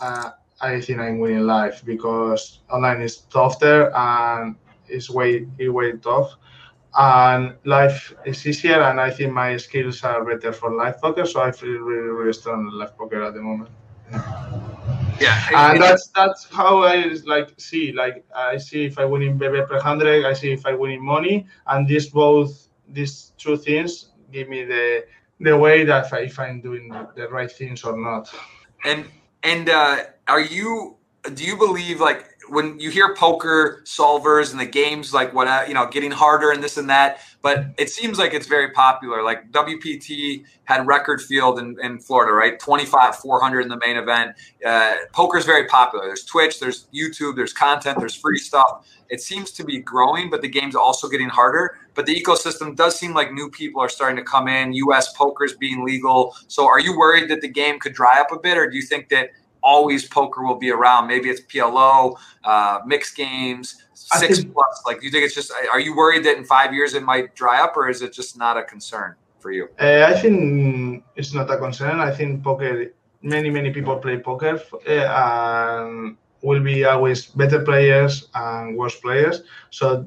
uh, I think I'm winning live because online is tougher and it's way way tough. And life is easier, and I think my skills are better for live poker. So I feel really, really strong in live poker at the moment. Yeah, and that's that's how I like see. Like I see if I win in BB per hundred, I see if I win in money, and these both these two things give me the the way that if I'm doing the right things or not. And and uh, are you? Do you believe like when you hear poker solvers and the games like what you know getting harder and this and that but it seems like it's very popular. Like wpt had record field in, in florida right? 25 400 in the main event. Uh, poker is very popular. There's twitch there's youtube there's content there's free stuff. It seems to be growing but the game's also getting harder. But the ecosystem does seem like new people are starting to come in. Us poker's being legal. So are you worried that the game could dry up a bit or do you think that always poker will be around. Maybe it's PLO, uh, mixed games, six think, plus. Like, do you think it's just? Are you worried that in five years it might dry up, or is it just not a concern for you? Uh, I think it's not a concern. I think poker. Many many people play poker, uh, and will be always better players and worse players. So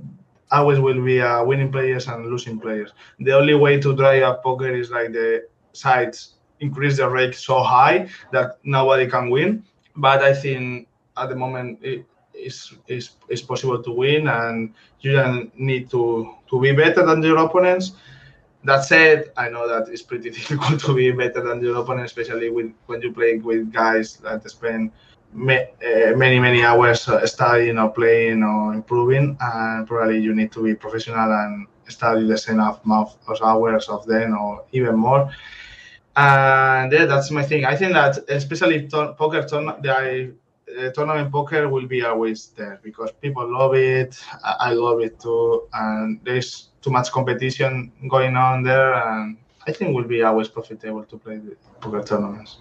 always will be uh, winning players and losing players. The only way to dry up poker is like the sides increase the rate so high that nobody can win. But I think at the moment it is is is possible to win, and you don't need to to be better than your opponents. That said, I know that it's pretty (laughs) difficult to be better than your opponent, especially with when you play with guys that spend uh, many many hours studying or playing or improving, and probably you need to be professional and study the same amount of hours of them or even more and yeah, that's my thing. I think that especially to- poker tournament, the uh, tournament poker will be always there because people love it. I-, I love it too, and there's too much competition going on there, and I think will be always profitable to play the poker tournaments.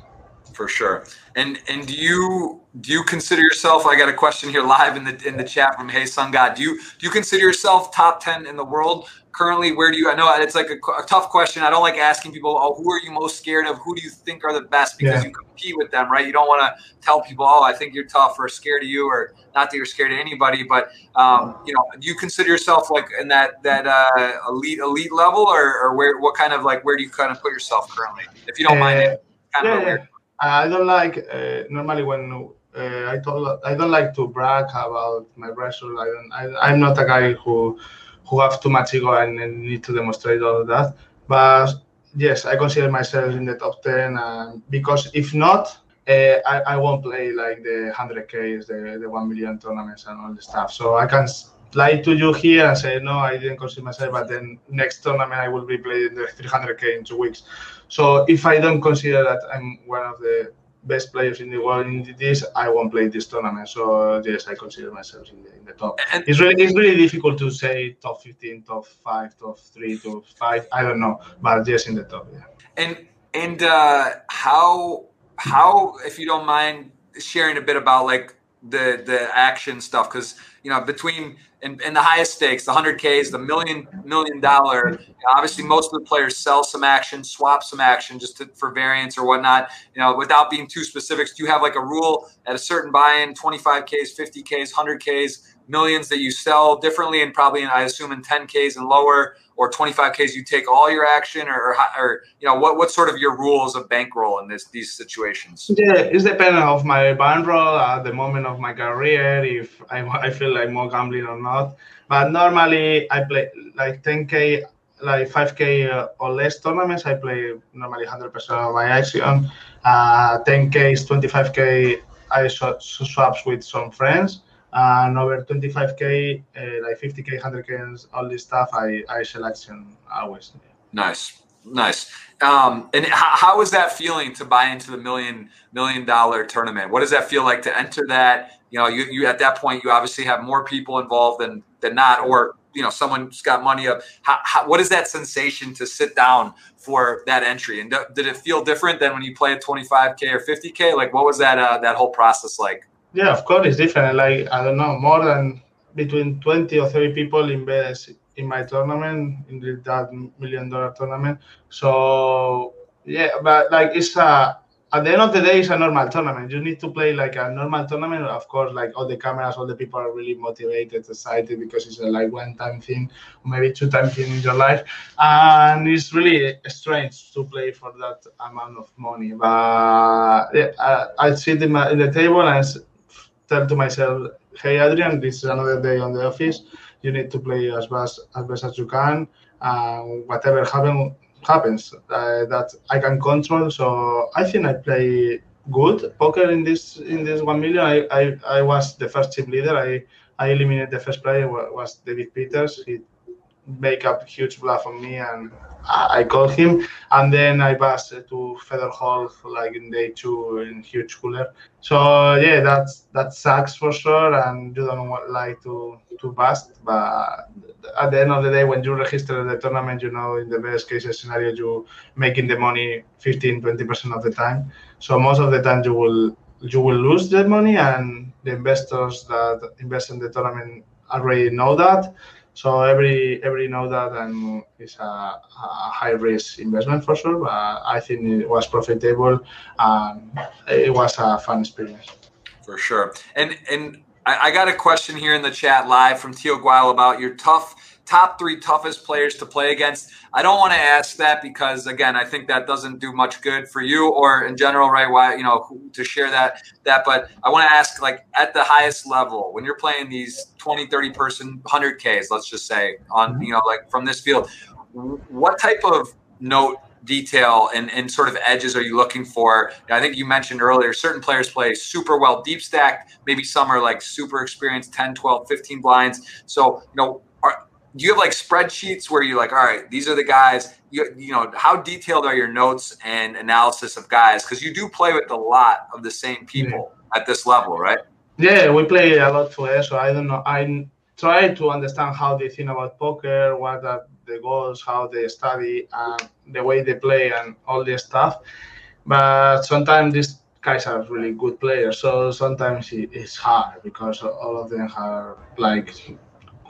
For sure. And and do you do you consider yourself? I got a question here live in the in the chat from Hey Sun God. Do you do you consider yourself top ten in the world currently where do you i know it's like a, a, tough question i don't like asking people oh who are you most scared of who do you think are the best because yeah. you compete with them right you don't want to tell people oh i think you're tough or scared of you or not that you're scared of anybody but um, you know do you consider yourself like in that that uh, elite elite level or, or where what kind of like where do you kind of put yourself currently if you don't uh, mind it kind yeah, of yeah. I don't like uh, normally when uh, I told I don't like to brag about my wrestle. I don't. I, I'm not a guy who who have too much ego and need to demonstrate all of that. But yes, I consider myself in the top 10 uh, because if not, uh, I, I won't play like the 100Ks, the, the 1 million tournaments and all the stuff. So I can lie to you here and say, no, I didn't consider myself, but then next tournament I will be playing the 300K in two weeks. So if I don't consider that I'm one of the best players in the world in this, I won't play this tournament. So yes, I consider myself in the, in the top. And it's really it's really difficult to say top 15, top five, top three, top five. I don't know, but yes, in the top. Yeah. And and uh, how how if you don't mind sharing a bit about like the the action stuff because you know between and, the highest stakes the 100ks the million million dollar. Obviously most of the players sell some action swap some action just to, for variance or whatnot. You know without being too specific do you have like a rule at a certain buy-in 25ks 50ks 100ks millions that you sell differently and probably i assume in 10ks and lower or 25ks you take all your action or, or, you know what what sort of your rules of bankroll in this these situations? Yeah it's dependent of my bankroll at the moment of my career if I, (laughs) I feel like more gambling or not. But normally i play like 10k like 5k uh, or less tournaments i play normally 100% of my action. Uh, 10k is 25k i swaps with some friends and over 25k, uh, like 50k, 100k, all this stuff, I I selection always. Nice, nice. Um, and how, how is that feeling to buy into the million million dollar tournament? What does that feel like to enter that? You know, you, you at that point, you obviously have more people involved than than not, or you know, someone's got money up. How, how, what is that sensation to sit down for that entry? And did it feel different than when you play at 25k or 50k? Like, what was that uh, that whole process like? Yeah, of course, it's different. Like I don't know, more than between twenty or thirty people invest in my tournament in that million dollar tournament. So yeah, but like it's a at the end of the day, it's a normal tournament. You need to play like a normal tournament. Of course, like all the cameras, all the people are really motivated, excited because it's a like one time thing, maybe two time thing in your life, and it's really strange to play for that amount of money. But yeah, I, I sit in, my, in the table and tell to myself, "Hey, Adrian, this is another day on the office. You need to play as best as best as you can, whatever happen, happens uh, that I can control. So I think I play good poker in this in this one million. I, I, I was the first chip leader. I I eliminated the first player was David Peters. He make up huge bluff on me and I, I called him. And then I passed to Fedor Holz like in day two in huge cooler. So yeah, that's that sucks for sure and you don't want like to to bust. But at the end of the day when you register the tournament you know in the best case scenario you making the money 15 20% of the time. So most of the time you will you will lose the money and the investors that invest in the tournament already know that so every every know that and it's a, a, high risk investment for sure. But I think it was profitable and it was a fun experience. For sure. And and I, got a question here in the chat live from Tio Guile about your tough top three toughest players to play against. I don't want to ask that because again, I think that doesn't do much good for you or in general, right? Why you know to share that that, but I want to ask like at the highest level when you're playing these 20, 30 person 100Ks, let's just say on mm-hmm. you know like from this field, what type of note detail and, and sort of edges are you looking for? I think you mentioned earlier certain players play super well deep stacked, maybe some are like super experienced 10, 12, 15 blinds. So, you know, you have like spreadsheets where you're like, all right, these are the guys. You, you know, how detailed are your notes and analysis of guys? Because you do play with a lot of the same people yeah. at this level, right? Yeah, we play a lot together. So I don't know. I try to understand how they think about poker, what are the goals, how they study, and the way they play, and all this stuff. But sometimes these guys are really good players. So sometimes it's hard because all of them are like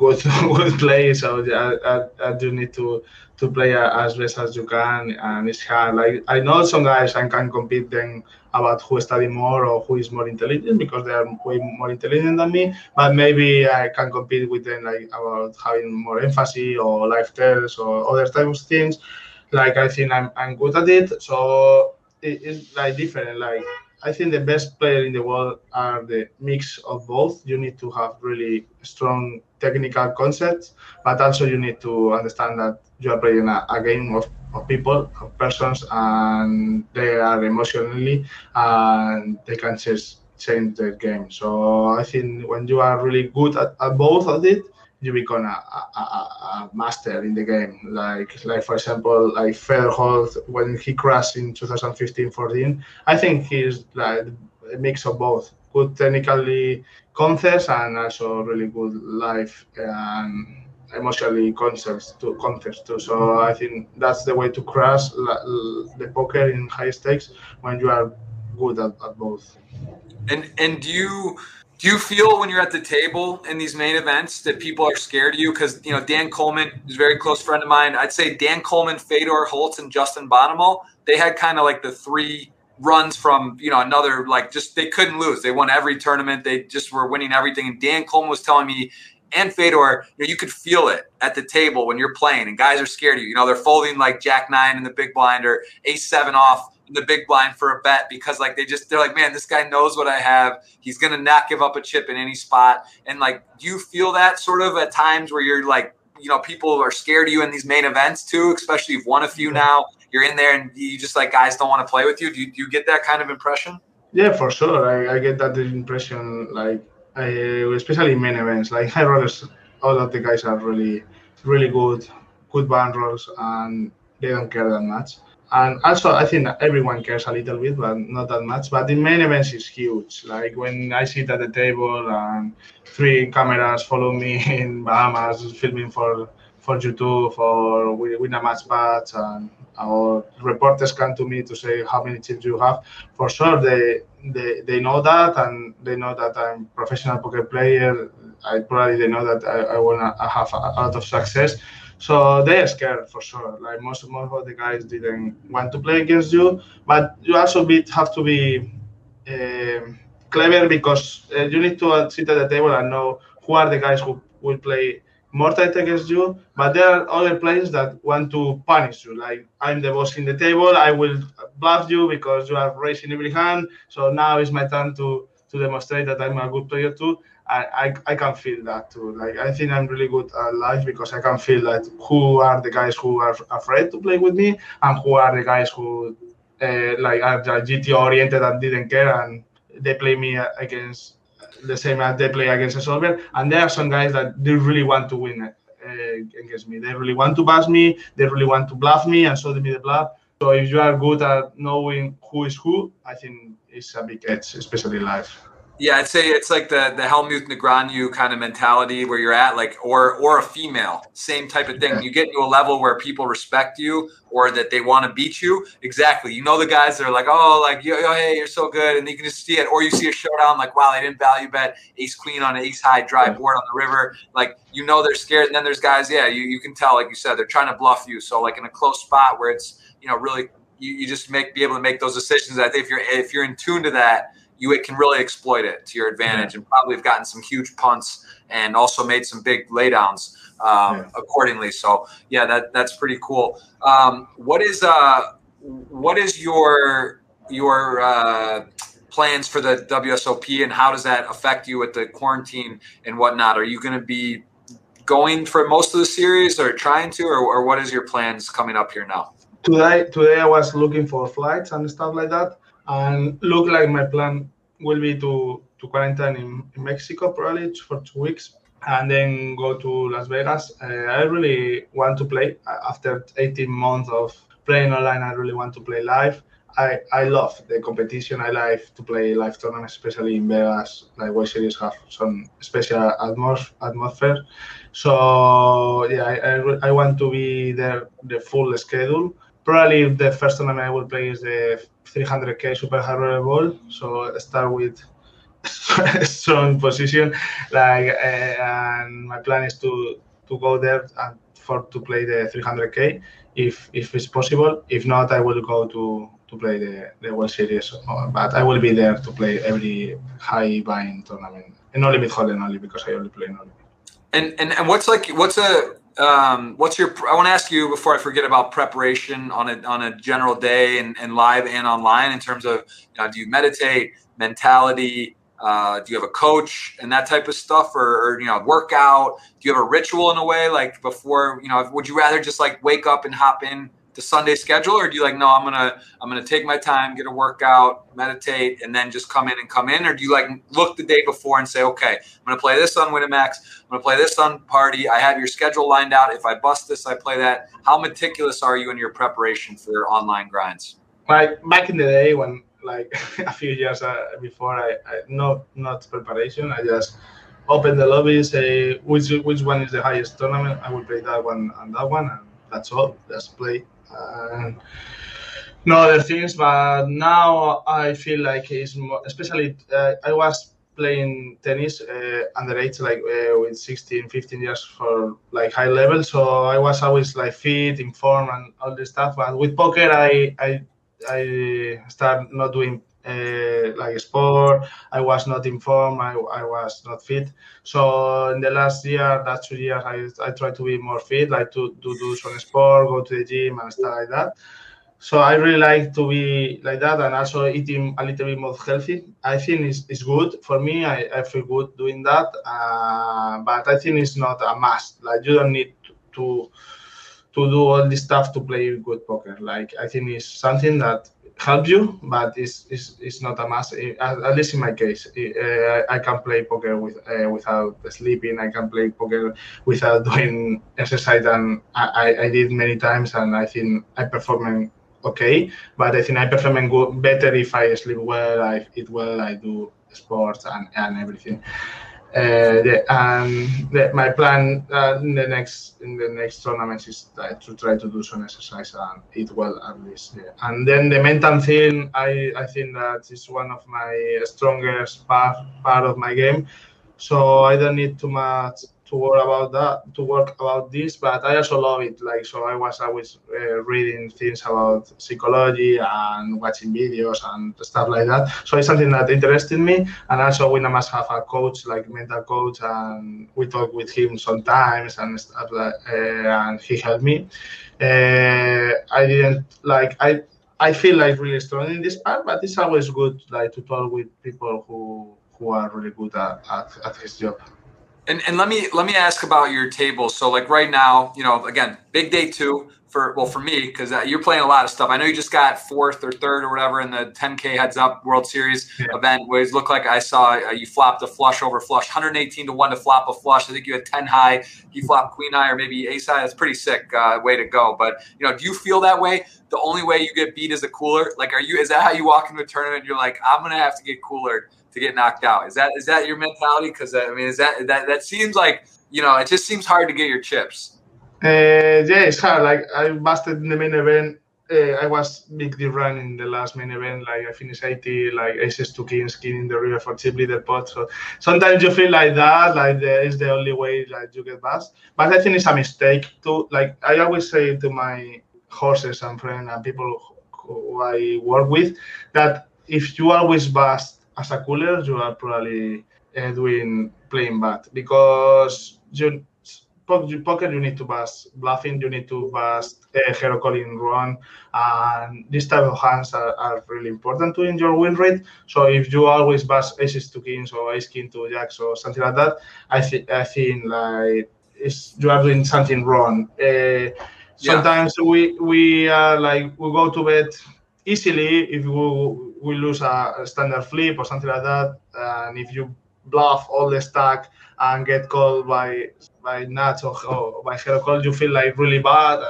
good good play. So I, I, I, do need to to play as best as you can, and it's hard. Like I know some guys I can compete them about who study more or who is more intelligent because they are way more intelligent than me. But maybe I can compete with them like about having more emphasis or life or other types of things. Like I think I'm I'm good at it. So it, it's like different. Like I think the best player in the world are the mix of both. You need to have really strong technical concepts, but also you need to understand that you are playing a, a game of, of people, of persons, and they are emotionally and they can change change the game. So I think when you are really good at, at both of it, you become a, a, a, master in the game. Like like for example, like Fedor when he crashed in 2015-14, I think he's like a mix of both, good technically concepts and also really good life and emotionally concepts to concepts too. So I think that's the way to crash the poker in high stakes when you are good at, at both. And and do you do you feel when you're at the table in these main events that people are scared of you? Because you know Dan Coleman is a very close friend of mine. I'd say Dan Coleman, Fedor Holz, and Justin Bonomo. They had kind of like the three runs from you know another like just they couldn't lose. They won every tournament. They just were winning everything. And Dan Coleman was telling me and Fedor, you know, you could feel it at the table when you're playing, and guys are scared of you. You know, they're folding like Jack Nine in the big blind or Ace Seven off in the big blind for a bet because like they just they're like, man, this guy knows what I have. He's gonna not give up a chip in any spot. And like, do you feel that sort of at times where you're like, you know, people are scared of you in these main events too, especially you've won a few now. You're in there and you just like guys don't want to play with you. Do you, do you get that kind of impression? Yeah, for sure. I, I get that impression. Like, I, especially in main events, like high rollers, all of the guys are really, really good, good band rolls, and they don't care that much and also I think everyone cares a little bit, but not that much. But in main events, it's huge. Like when I sit at the table and three cameras follow me (laughs) in Bahamas, filming for for YouTube or Winamax patch, and our reporters come to me to say how many chips you have. For sure, they they, they know that, and they know that I'm professional poker player. I probably they know that I, I want to have a, a lot of success. So they're scared for sure. Like most most of the guys didn't want to play against you, but you also be, have to be um, clever because uh, you need to sit at the table and know who are the guys who will play more tight against you. But there are other players that want to punish you. Like I'm the boss in the table, I will bluff you because you are raising every hand. So now it's my turn to to demonstrate that I'm a good player too. I, I, I can feel that too. Like I think I'm really good at life because I can feel that who are the guys who are afraid to play with me and who are the guys who uh, like are GT oriented and didn't care and they play me against the same as they play against a solver. And there are some guys that they really want to win uh, against me. They really want to bash me. They really want to bluff me and show me the bluff. So if you are good at knowing who is who, I think it's a big edge, especially live. Yeah, I'd say it's like the the Hellmuth Negreanu kind of mentality where you're at, like or or a female, same type of thing. You get to a level where people respect you or that they want to beat you. Exactly. You know the guys that are like, oh, like yo, yo, hey, you're so good, and you can just see it. Or you see a showdown, like, wow, they didn't value bet ace queen on an ace high dry board on the river. Like you know they're scared. And then there's guys, yeah, you, you can tell, like you said, they're trying to bluff you. So like in a close spot where it's you know really you, you just make be able to make those decisions. I think if you're if you're in tune to that you can really exploit it to your advantage and probably have gotten some huge punts and also made some big laydowns um, yeah. accordingly. So yeah, that that's pretty cool. Um, what is uh what is your your uh, plans for the WSOP and how does that affect you with the quarantine and whatnot? Are you going to be going for most of the series or trying to, or, or what is your plans coming up here now? Today, today I was looking for flights and stuff like that and look like my plan will be to to quarantine in, in Mexico probably for two weeks and then go to Las Vegas. Uh, I really want to play after 18 months of playing online. I really want to play live. I, I love the competition. I like to play live tournaments, especially in Vegas. Like World Series have some special atmos- atmosphere. So yeah, I, I, I want to be there the full schedule. Probably the first tournament I will play is the 300k super high roller bowl. So start with (laughs) strong position, like, uh, and my plan is to to go there and for to play the 300k if if it's possible. If not, I will go to to play the, the World Series, but I will be there to play every high buy-in tournament. And no limit hold'em only because I only play no limit. And, and and what's like what's a um, what's your i want to ask you before i forget about preparation on a on a general day and, and live and online in terms of you know, do you meditate mentality uh, do you have a coach and that type of stuff or, or, you know workout? Do you have a ritual in a way like before you know would you rather just like wake up and hop in the Sunday schedule, or do you like no? I'm gonna I'm gonna take my time, get a workout, meditate, and then just come in and come in, or do you like look the day before and say, okay, I'm gonna play this on Winamax, I'm gonna play this on Party. I have your schedule lined out. If I bust this, I play that. How meticulous are you in your preparation for online grinds? Like back in the day when like (laughs) a few years uh, before, I, I not not preparation. I just open the lobby, say which which one is the highest tournament. I will play that one and that one, and that's all. Just play and no other things. But now I feel like it's more, especially uh, I was playing tennis uh, underage, like uh, with 16, 15 years for like high level. So I was always like fit, informed, and all this stuff. But with poker, I I I start not doing uh, like sport. I was not informed. I, I was not fit. So in the last year, that two years, I, I try to be more fit, like to, to do some sport, go to the gym and stuff like that. So I really like to be like that and also eating a little bit more healthy. I think it's, it's good for me. I, I feel good doing that. Uh, but I think it's not a must. Like you don't need to to do all this stuff to play good poker. Like I think it's something that help you, but it's, it's, it's not a must. At, least in my case, I can play poker with uh, without sleeping. I can play poker without doing exercise, and I, I did many times, and I think I perform okay. But I think I perform better if I sleep well, I eat well, I do sports and, and everything uh, the, and the, my plan uh, in the next in the next tournaments is to try to do some exercise and eat well at least. Yeah. And then the mental thing, I, I think that is one of my strongest part part of my game. So I don't need too much to work about that to work about this but i also love it. Like so i was always uh, reading things about psychology and watching videos and stuff like that. So it's something that interested me. And also we must have a coach like mental coach and we talk with him sometimes and stuff like uh, and he helped me. Uh, i didn't like i i feel like really strong in this part but it's always good like to talk with people who who are really good at, at, at his job and, and let me let me ask about your tables. So like right now, you know, again, big day two for well for me because uh, you're playing a lot of stuff. I know you just got fourth or third or whatever in the 10K Heads Up World Series yeah. event. Where it looked like I saw uh, you flopped a flush over flush, 118 to one to flop a flush. I think you had 10 high. You flopped queen high or maybe ace high. That's pretty sick uh, way to go. But you know, do you feel that way? The only way you get beat is a cooler. Like, are you? Is that how you walk into a tournament? You're like, I'm gonna have to get cooler to get knocked out. Is that is that your mentality? Because I mean, is that that that seems like you know it just seems hard to get your chips. Uh, yeah, it's hard. Like I busted in the main event. Uh, I was big deep run in the last main event. Like I finished 80, like aces to kings, king in the river for chip leader pot. So sometimes you feel like that, like there is the only way like you get bust. But I think it's a mistake too. Like I always say to my horses and friends and people who I work with that if you always bust as a cooler, you are probably uh, doing playing bad because you poker you need to bust bluffing, you need to bust uh, hero calling run, and this type of hands are, are, really important to in your win rate. So if you always bust aces to kings or ace king to jacks or something like that, I think I think like it's, you are doing something wrong. Uh, sometimes yeah. we we are like we go to bed easily if we we lose a, standard flip or something like that, and if you bluff all the stack and get called by by nuts or, or by hero call, you feel like really bad.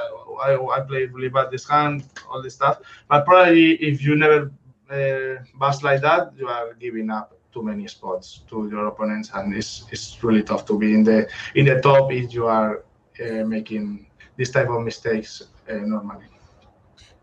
I, I play really bad this hand, all this stuff. But probably if you never uh, bust like that, you are giving up too many spots to your opponents, and it's it's really tough to be in the in the top if you are uh, making this type of mistakes uh, normally.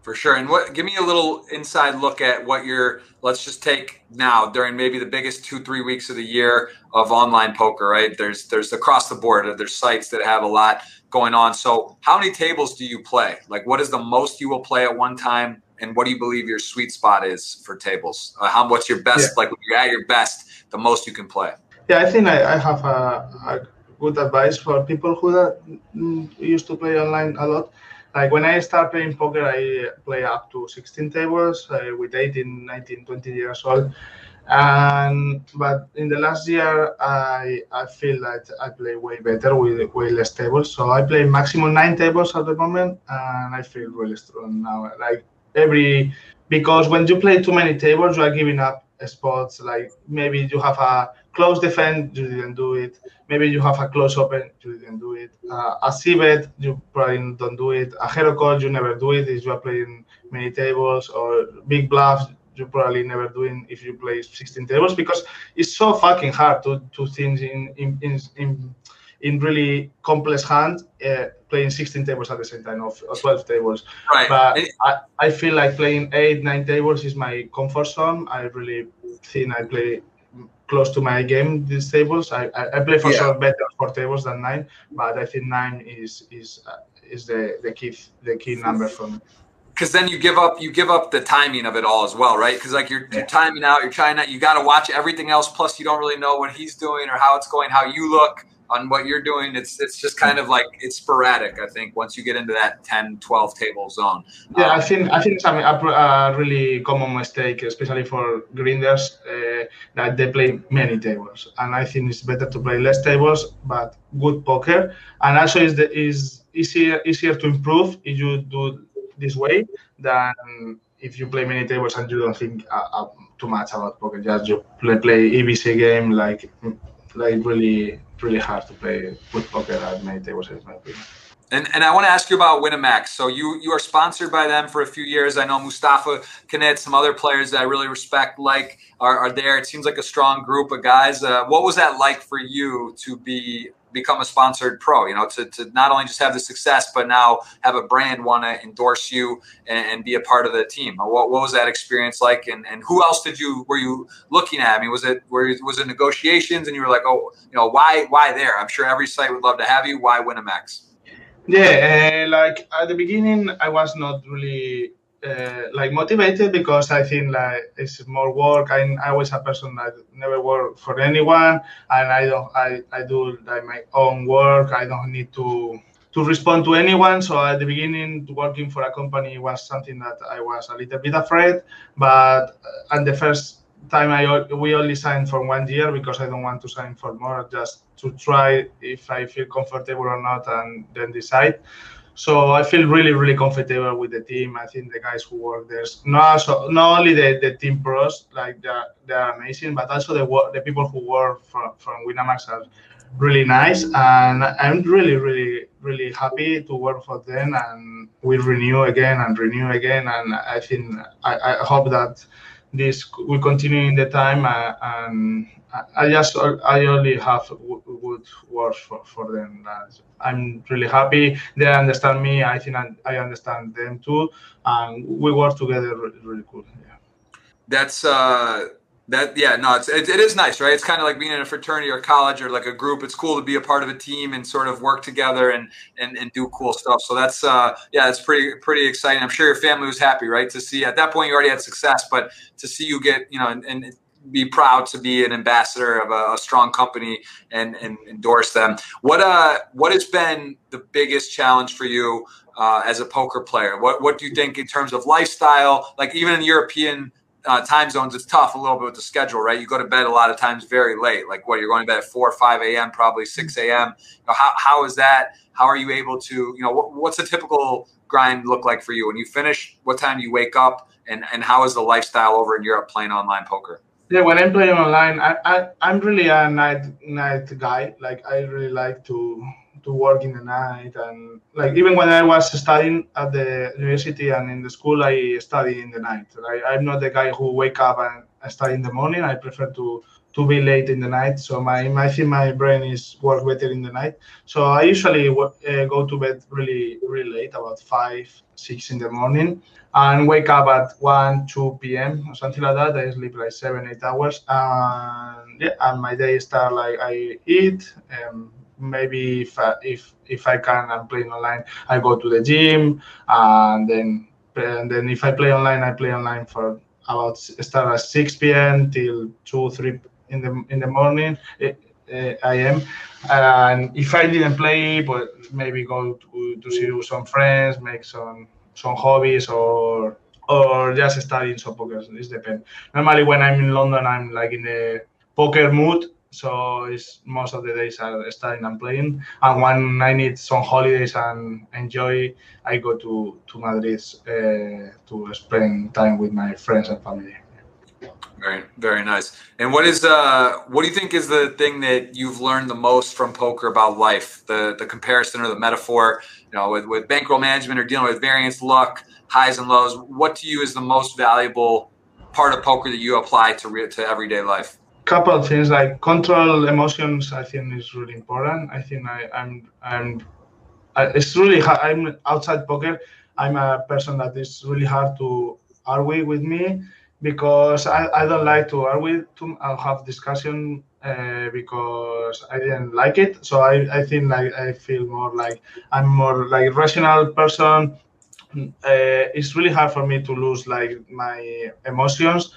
For sure. And what give me a little inside look at what you're let's just take now during maybe the biggest two, three weeks of the year of online poker, right? There's there's across the board, there's sites that have a lot going on. So how many tables do you play? Like what is the most you will play at one time? And what do you believe your sweet spot is for tables? Uh, how what's your best yeah. like when you're at your best, the most you can play? Yeah, I think I, I have a, a good advice for people who that, mm, used to play online a lot like when I start playing poker, I play up to 16 tables uh, with 18, 19, 20 years old. And but in the last year, I I feel that I play way better with way less tables. So I play maximum nine tables at the moment, and I feel really strong now. Like every because when you play too many tables, you are giving up spots. Like maybe you have a close defend, you didn't do it. Maybe you have a close open, you didn't do it. Uh, a c-bet, you probably don't do it. A hero call, you never do it if you are playing many tables or big bluffs. You probably never doing if you play 16 tables because it's so fucking hard to do things in in in, in, in really complex hand uh, playing 16 tables at the same time or, 12 tables. Right. But I, I feel like playing eight, nine tables is my comfort zone. I really think I play close to my game these tables. I, I, play for yeah. sure better four tables than nine, but I think nine is is uh, is the the key the key number for me. Because then you give up you give up the timing of it all as well, right? Because like you're, yeah. you're timing out, you're trying out, you got to watch everything else. Plus, you don't really know what he's doing or how it's going, how you look on what you're doing it's it's just kind of like it's sporadic i think once you get into that 10 12 table zone. Yeah um, i think i think it's a, a, really common mistake especially for grinders uh, that they play many tables. And i think it's better to play less tables but good poker. And also is the is easier easier to improve if you do this way than if you play many tables and you don't think uh, uh, too much about poker. Just you play, play ABC game like like really really hard to play with poker at many tables in my opinion. And, and I want to ask you about Winamax. So you you are sponsored by them for a few years. I know Mustapha Kanit, some other players that I really respect, like are, are there. It seems like a strong group of guys. Uh, what was that like for you to be become a sponsored pro. You know, to, to not only just have the success, but now have a brand want to endorse you and, and, be a part of the team. What, what was that experience like? And, and who else did you were you looking at? I mean, was it were, was it negotiations and you were like, oh, you know, why why there? I'm sure every site would love to have you. Why Winamax? Yeah, uh, like at the beginning, I was not really uh, like motivated because I think like it's more work. I'm always a person that never work for anyone, and I don't. I, I do like my own work. I don't need to to respond to anyone. So at the beginning, working for a company was something that I was a little bit afraid. But uh, and the first time I we only signed for one year because I don't want to sign for more, just to try if I feel comfortable or not, and then decide. So I feel really, really comfortable with the team. I think the guys who work there, not so, not only the, the team pros, like they're, amazing, but also the the people who work from, from Winamax are really nice. And I'm really, really, really happy to work for them. And we renew again and renew again. And I think I, I hope that this will continue in the time. Uh, and I just I only have good words for, for them. I'm really happy. They understand me. I think I understand them too, and we work together really, really cool. Yeah. That's uh, that yeah no it's it, it is nice right it's kind of like being in a fraternity or college or like a group it's cool to be a part of a team and sort of work together and and, and do cool stuff so that's uh yeah it's pretty pretty exciting i'm sure your family was happy right to see at that point you already had success but to see you get you know and, and be proud to be an ambassador of a, a strong company and, and endorse them what uh what has been the biggest challenge for you uh, as a poker player what what do you think in terms of lifestyle like even in european uh, time zones, it's tough a little bit with the schedule, right? You go to bed a lot of times very late. Like what you're going to bed at four or five a.m., probably six a.m. You know, how how is that? How are you able to, you know, what, what's a typical grind look like for you when you finish? What time do you wake up, and and how is the lifestyle over in Europe playing online poker? Yeah, when I'm playing online, I, I I'm really a night night guy. Like I really like to to work in the night and like even when I was studying at the university and in the school, I study in the night. Like, I'm not the guy who wake up and study in the morning. I prefer to to be late in the night. So my I think my brain is work better in the night. So I usually uh, go to bed really really late, about five six in the morning, and wake up at one two p.m. or something like that. I sleep like seven eight hours, and yeah, and my day start like I eat. Um, maybe if I, if if I can I'm playing online, I go to the gym, and then and then if I play online, I play online for about start at 6 p.m. till 2 3 in the in the morning. Uh, I am, and if I didn't play, but maybe go to, to see some friends, make some some hobbies or or just studying some poker. It depends. Normally, when I'm in London, I'm like in the poker mood, so it's most of the days are studying and playing. And when I need some holidays and enjoy, I go to to Madrid uh, to spend time with my friends and family. Very, very nice. And what is uh, what do you think is the thing that you've learned the most from poker about life? The the comparison or the metaphor, you know, with with bankroll management or dealing with variance, luck, highs and lows. What to you is the most valuable part of poker that you apply to re- to everyday life? couple of things like control emotions i think is really important i think I, i'm i'm I, it's really hard i'm outside poker i'm a person that is really hard to argue with me because i, I don't like to argue to i'll have discussion uh, because i didn't like it. So I, I think like i feel more like i'm more like rational person. Uh, it's really hard for me to lose like my emotions.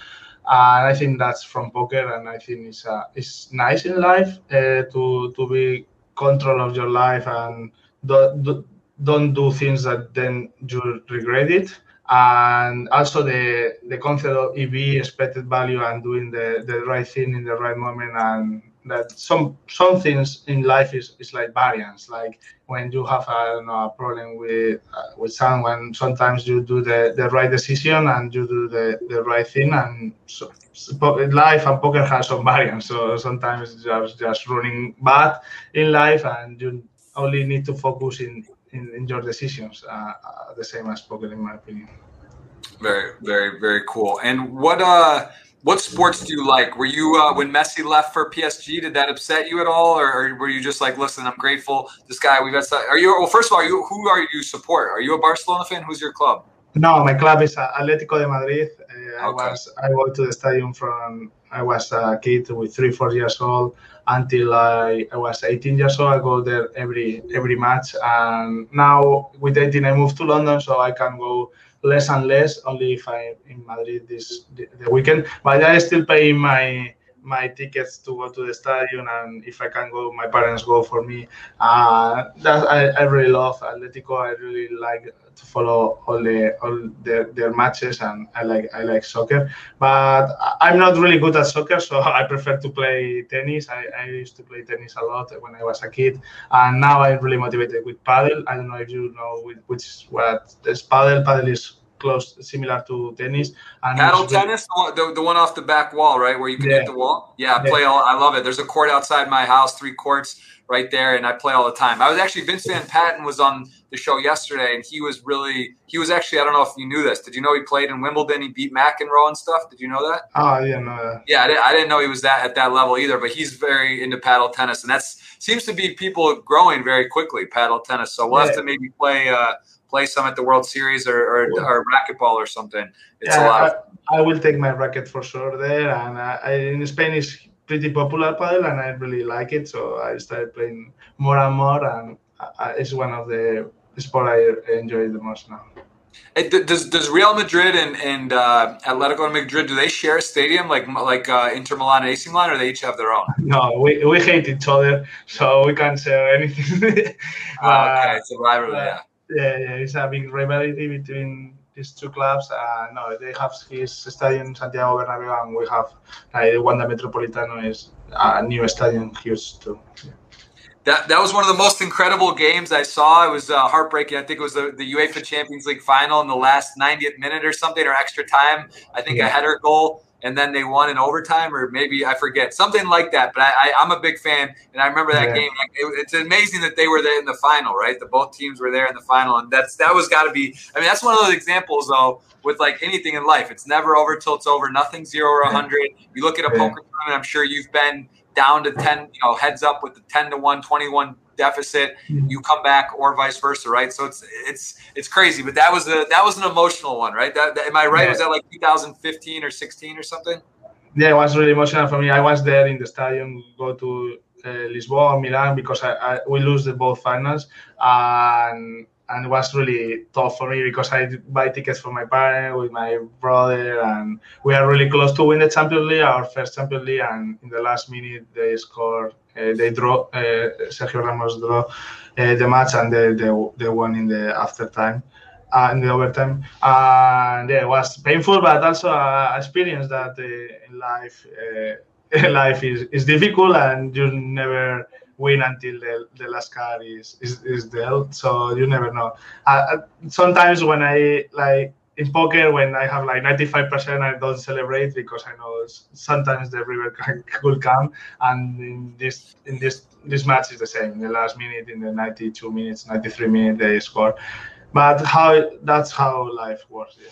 And I think that's from poker, and I think it's uh, it's nice in life uh, to to be control of your life and do, don't do things that then you regret it. And also the the concept of EV, expected value, and doing the the right thing in the right moment and that some some things in life is, is like variance. Like when you have a, know, a problem with uh, with someone sometimes you do the, the right decision and you do the, the right thing and so, life and poker has some variance. So sometimes just, just running bad in life and you only need to focus in in, in your decisions uh, uh, the same as poker in my opinion very very very cool and what uh What sports do you like? Were you uh, when Messi left for PSG? Did that upset you at all, or, or, were you just like, listen, I'm grateful. This guy, we've got. Are you? Well, first of all, you, who are you support? Are you a Barcelona fan? Who's your club? No, my club is Atletico de Madrid. Uh, okay. I was I went to the stadium from I was a kid with three four years old until I, I was 18 years old. I go there every every match, and now with 18 I moved to London, so I can go less and less, only if I'm in Madrid this the, the weekend. But I still pay my my tickets to go to the stadium, and if I can go, my parents go for me. Uh, that I, I really love Atletico. I really like to follow all the all their, their matches, and I like I like soccer. But I'm not really good at soccer, so (laughs) I prefer to play tennis. I, I used to play tennis a lot when I was a kid, and now I'm really motivated with paddle. I don't know if you know which what is paddle. Paddle is close, similar to tennis. And Paddle tennis, the, the one off the back wall, right, where you can yeah. hit the wall. Yeah, I play all. I love it. There's a court outside my house, three courts right there, and I play all the time. I was actually Vince Van Patten was on the show yesterday, and he was really he was actually I don't know if you knew this. Did you know he played in Wimbledon? He beat McEnroe and stuff. Did you know that? Oh, yeah, no. Yeah, I didn't, I didn't know he was that at that level either. But he's very into paddle tennis, and that's seems to be people growing very quickly paddle tennis. So we'll yeah. have to maybe play. Uh, play some at the World Series or, or, or racquetball or something. It's yeah, a lot. I, I, will take my racket for sure there. And I, I, in Spain, it's pretty popular paddle, and I really like it. So I started playing more and more, and it's one of the sport I enjoy the most now. does does Real Madrid and and uh, Atletico Madrid do they share a stadium like like uh, Inter Milan and AC Milan, or they each have their own? (laughs) No, we, we hate each other, so we can't share anything. uh, (laughs) okay, it's a rivalry. yeah yeah, yeah, it's a big rivalry between these two clubs. Uh, no, they have his stadium in Santiago Bernabéu, and we have like uh, Wanda Metropolitano is a new stadium, huge too. Yeah. That, that was one of the most incredible games I saw. It was uh, heartbreaking. I think it was the, the UEFA Champions League final in the last 90th minute or something, or extra time. I think yeah. a header goal and then they won in overtime, or maybe I forget something like that. But I, am a big fan, and I remember that yeah. game. It, it's amazing that they were there in the final, right? The both teams were there in the final, and that's that was got to be. I mean, that's one of those examples though with like anything in life. It's never over till it's over. Nothing zero or hundred. You look at a yeah. poker tournament. I'm sure you've been down to ten, you know, heads up with the ten to one, 21 deficit, mm-hmm. you come back, or vice versa, right? So it's it's it's crazy. But that was a that was an emotional one, right? That, that am I right? Yeah. Was that like 2015 or 16 or something? Yeah, it was really emotional for me. I was there in the stadium, go to uh, Lisbon, Milan, because I, I, we lose the both finals, and and it was really tough for me because I buy tickets for my parents with my brother, and we are really close to win the Champions League, our first Champions League, and in the last minute they score, uh, they draw, uh, Sergio Ramos draw uh, the match, and they, they they won in the after time. Uh, in the overtime, and yeah, it was painful, but also an experience that uh, in life, uh, (laughs) life is, is difficult, and you never win until the, the last card is, is, is dealt. So you never know. Sometimes when I like in poker, when I have like 95%, I don't celebrate because I know sometimes the river (laughs) can, could come. And in this in this this match is the same. The last minute, in the 92 minutes, 93 minutes, they score. But how that's how life works. Yeah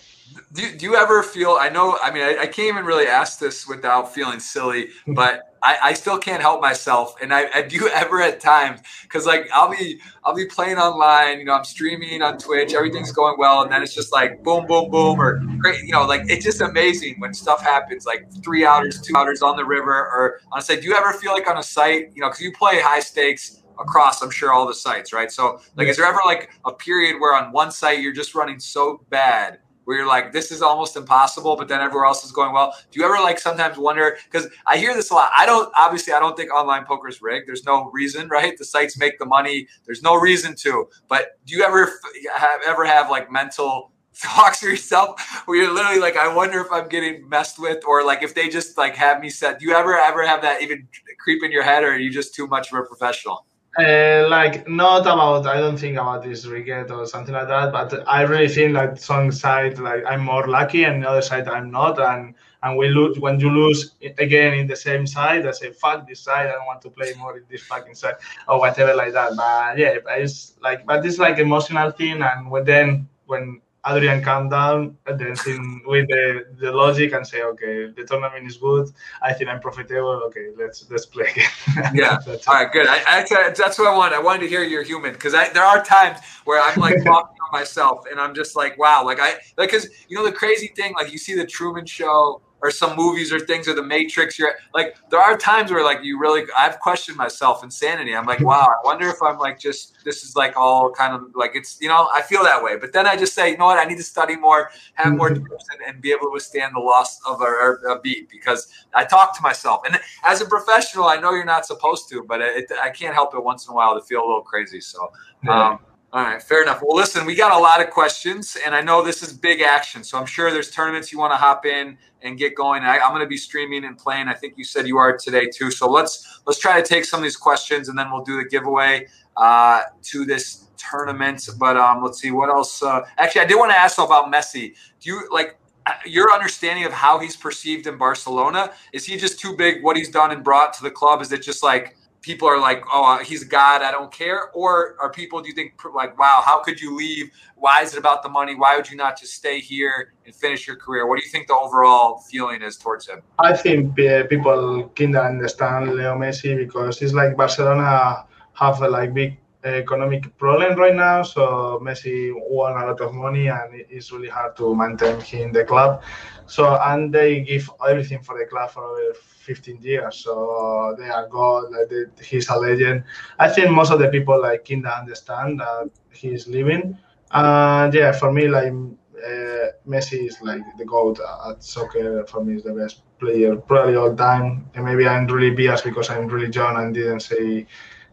do, do you ever feel i know i mean I, I, can't even really ask this without feeling silly (laughs) but I, I still can't help myself. And I, I do (laughs) ever at times because like i'll be i'll be playing online you know i'm streaming on twitch everything's going well and then it's just like boom boom boom or great you know like it's just amazing when stuff happens like three hours two hours on the river or on a site. Do you ever feel like on a site you know because you play high stakes across i'm sure all the sites right? So like is there ever like a period where on one site you're just running so bad where you're like, this is almost impossible, but then everywhere else is going well? Do you ever like sometimes wonder? Because I hear this a lot. I don't, obviously, I don't think online poker is rigged. There's no reason, (laughs) right? The sites make the money. There's no reason to. But do you ever have ever have like mental (laughs) talks to yourself where you're literally like, I wonder if I'm getting messed with, or like if they just like have me set. Do you ever ever have that even creep in your head, or are you just too much of a professional? Uh, like not about I don't think about this rigged or something like that, but I really think like some side like I'm more lucky and the other side I'm not, and and we lose when you lose again in the same side. I say fuck this side, I don't want to play more in this fucking side or whatever like that. But yeah, it's like but it's like emotional thing, and when then when Adrian calm down and then think with the, the logic and say, okay, the tournament is good. I think I'm profitable. Okay, let's let's play again. (laughs) yeah. All right, good. I, I, that's what I want. I wanted to hear you're human because there are times where I'm like (laughs) talking to myself and I'm just like, wow, like I like because you know the crazy thing, like you see the Truman Show or some movies or things or the matrix you're like there are times where like you really i've questioned myself insanity. I'm like wow i wonder if i'm like just this is like all kind of like it's you know i feel that way. But then i just say you know what? I need to study more have more mm-hmm. tips and, and be able to withstand the loss of a, a, beat because i talk to myself. And as a professional i know you're not supposed to but it, i can't help it once in a while to feel a little crazy. So um, all right, fair enough. Well, listen, we got a lot of questions, and I know this is big action, so I'm sure there's tournaments you want to hop in and get going. I, am going to be streaming and playing. I think you said you are today too. So let's let's try to take some of these questions, and then we'll do the giveaway uh, to this tournament. But um, let's see what else. Uh, actually, I did want to ask about Messi. Do you like uh, your understanding of how he's perceived in Barcelona? Is he just too big? What he's done and brought to the club? Is it just like people are like, oh, uh, he's God, I don't care? Or are people, do you think, like, wow, how could you leave? Why is it about the money? Why would you not just stay here and finish your career? What do you think the overall feeling is towards him? I think people kind of understand Leo Messi because it's like Barcelona have a like big economic problem right now. So Messi won a lot of money and it's really hard to maintain him in the club. So, and they give everything for the club for over 15 years. So they are God. Like they, he's a legend. I think most of the people like kinda understand that he's living. And yeah, for me, like uh, Messi is like the goat at soccer. For me, is the best player probably all time. And maybe I'm really biased because I'm really young and didn't say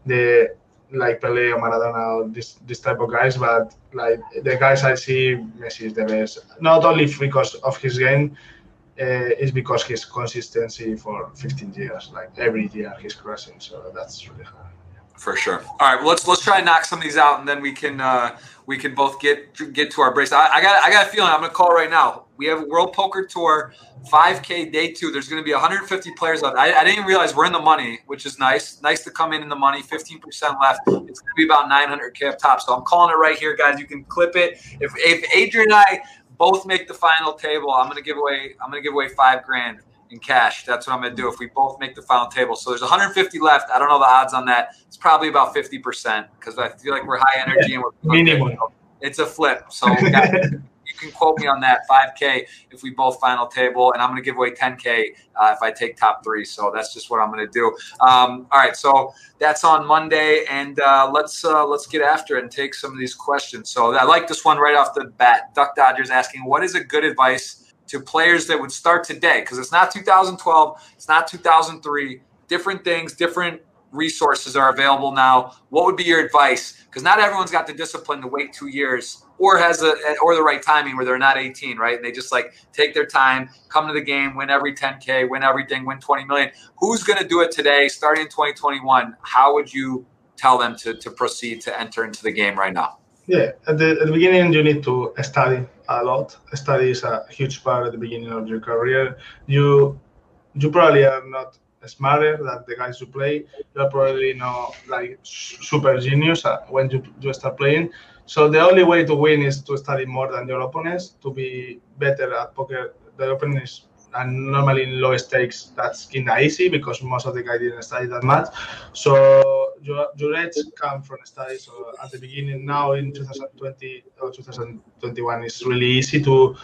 the like Pele or Maradona or this this type of guys, but like the guys I see, Messi is the best. Not only because of his game, uh, is because his consistency for 15 years, like every year he's crushing. So that's really hard. For sure. All right, well, let's let's try and knock some of these out, and then we can uh, we can both get get to our brace. I, I got I got a feeling I'm gonna call right now. We have a World Poker Tour 5K Day Two. There's gonna be 150 players left. I, I didn't even realize we're in the money, which is nice. Nice to come in in the money. 15% left. It's gonna be about 900k up top. So I'm calling it right here, guys. You can clip it. If if Adrian and I both make the final table, I'm gonna give away I'm gonna give away five grand in cash. That's what I'm gonna do if we both make the final table. So there's 150 left. I don't know the odds on that. It's probably about 50 percent because I feel like we're high energy and we're minimum. It's a flip. So (laughs) can quote me on that 5K if we both final table, and I'm going to give away 10K uh, if I take top three. So that's just what I'm going to do. Um, all right, so that's on Monday, and uh, let's uh, let's get after it and take some of these questions. So I like this one right off the bat. Duck Dodgers asking, what is a good advice to players that would start today? Because it's not 2012, it's not 2003. Different things, different resources are available now. What would be your advice? Because not everyone's got the discipline to wait two years or has a or the right timing where they're not 18, right? And they just like take their time, come to the game, win every 10k, win everything, win 20 million. Who's going to do it today, starting in 2021? How would you tell them to to proceed to enter into the game right now? Yeah, at the, at the beginning you need to study a lot. Study is a huge part at the beginning of your career. You you probably are not smarter than the guys you play. You're probably not like super genius uh, when you, you start playing. So the only way to win is to study more than your opponents, to be better at poker. The opponents and normally in low stakes that's kind of easy because most of the guys didn't study that much. So your, your edge come from study. So at the beginning now in 2020 or 2021 it's really easy to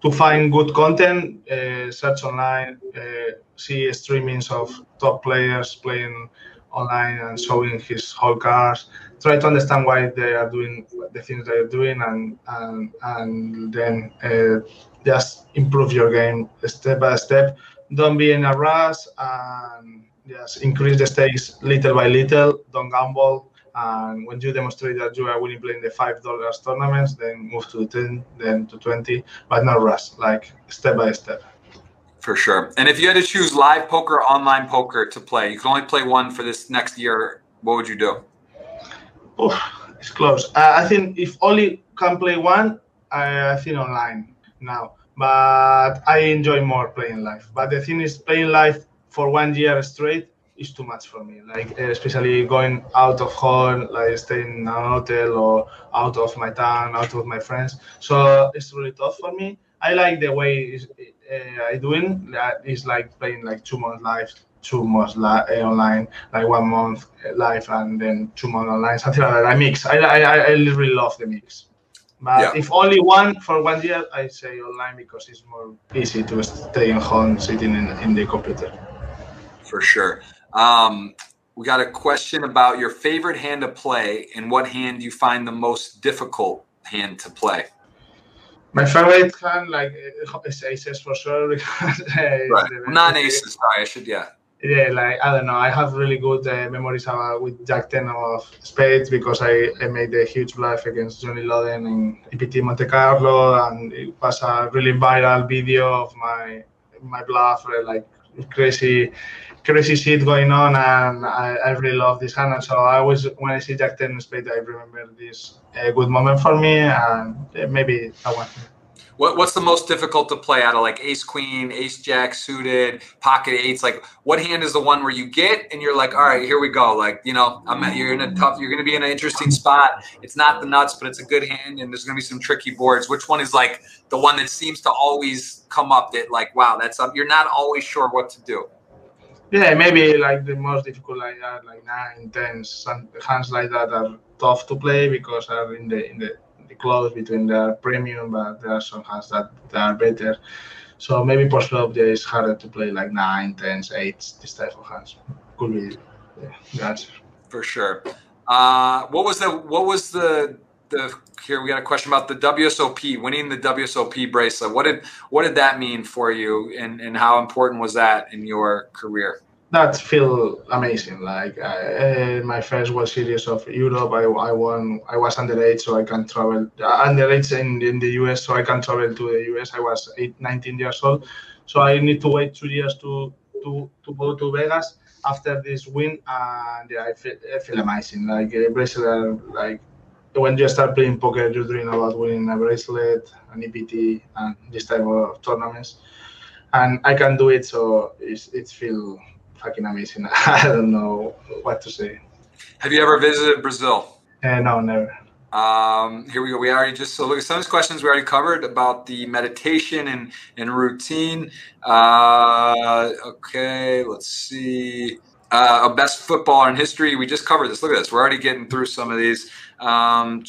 to find good content, uh, search online, uh, see streamings of top players playing online and showing his whole cards. Try to understand why they are doing the things they are doing, and and and then uh, just improve your game step by step. Don't be in a rush, and just increase the stakes little by little. Don't gamble. And when you demonstrate that you are willing playing the five dollars tournaments, then move to ten, then to twenty, but not rush, like step by step. For sure. And if you had to choose live poker, online poker to play, you can only play one for this next year. What would you do? Oh, it's close. Uh, I think if only can play one, I, I think online now. But I enjoy more playing live. But the thing is, playing live for one year straight is too much for me. Like especially going out of home, like staying in an hotel or out of my town, out of my friends. So it's really tough for me. I like the way uh, I doing. Is like playing like two months live, two months li- uh, online, like one month live, and then two months online. Something like that. I mix. I I, I really love the mix. But yeah. if only one for one year, I say online because it's more easy to stay in home sitting in, in the computer. For sure. Um, we got a question about your favorite hand to play and what hand you find the most difficult hand to play. My favorite hand, like, is aces for sure. (laughs) right. Not aces. Sorry, I should. Yeah yeah, like I don't know. I have really good uh, memories about with Jack Ten of spades because I, I made a huge bluff against Johnny Lodden in EPT Monte Carlo, and it was a really viral video of my my bluff, uh, like crazy crazy shit going on, and I, I really love this hand. And so I always when I see Jack Ten spade, I remember this uh, good moment for me, and uh, maybe I want. What, what's the most difficult to play out of like ace queen, ace jack suited, pocket eights? Like what hand is the one where you get and you're like, all right, here we go. Like, you know, I'm at, you're in a tough, you're going to be in an interesting spot. It's not the nuts, but it's a good hand and there's going to be some tricky boards. Which one is like the one that seems to always come up that like, wow, that's up. You're not always sure what to do. Yeah, maybe like the most difficult like that, like nine, tens, hands like that are tough to play because are in the in the close between the premium, but there are some hands that, that are better. So maybe post flop is harder to play like nine, tens, eights, this type of hands. Could be yeah, the answer. For sure. Uh, what was the what was the the here we got a question about the WSOP winning the WSOP bracelet. What did what did that mean for you, and and how important was that in your career? That feel amazing. Like uh, my first World Series of Europe, I, I won. I was underage, so I can travel. Uh, underage in, in the US, so I can travel to the US. I was eight, 19 years old, so I need to wait two years to to to go to Vegas after this win, and yeah, I feel, I feel amazing. Like a bracelet, like when you start playing poker, you dream about winning a bracelet, an EPT, and this type of tournaments. And I can do it, so it's it's feel fucking amazing. (laughs) I don't know what to say. Have you ever visited Brazil? Uh, no, never. Um, here we go. We already just so look at some of these questions we already covered about the meditation and and routine. Uh, okay, let's see. Uh, a best footballer in history. We just covered this. Look at this. We're already getting through some of these. Um,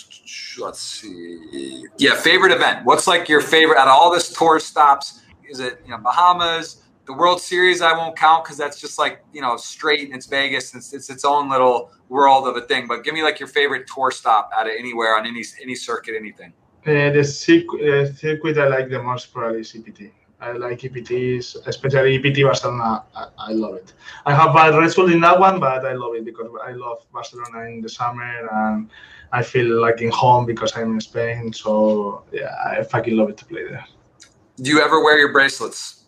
let's see. Yeah, favorite event. What's like your favorite out of all this tour stops? Is it you know Bahamas? The World Series I won't count because that's just like you know straight and it's Vegas. It's, it's its own little world of a thing. But give me like your favorite tour stop out of anywhere on any any circuit, anything. Uh, the circuit, uh, circuit I like the most probably is EPT. I like EPTs, especially EPT Barcelona. I, I, love it. I have bad result in that one, but I love it because I love Barcelona in the summer and I feel like in home because I'm in Spain. So yeah, I fucking love it to play there. Do you ever wear your bracelets?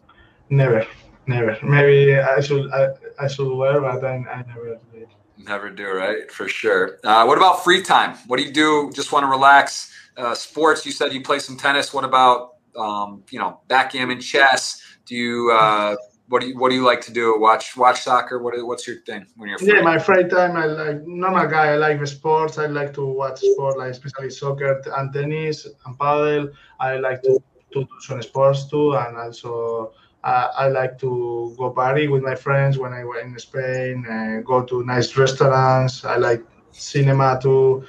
Never, never. Maybe I should I, I should wear, but I, I never do. Never do, right? For sure. Uh, what about free time? What do you do? Just want to relax? Uh, sports? You said you play some tennis. What about um, you know backgammon, chess? Do you uh, what do you what do you like to do? Watch watch soccer. What what's your thing when you're free? Yeah, my free time. I like normal guy. I like the sports. I like to watch sport, like especially soccer and tennis and paddle. I like to, to do some sports too, and also uh, I like to go party with my friends when I were in Spain, uh, go to nice restaurants. I like cinema too.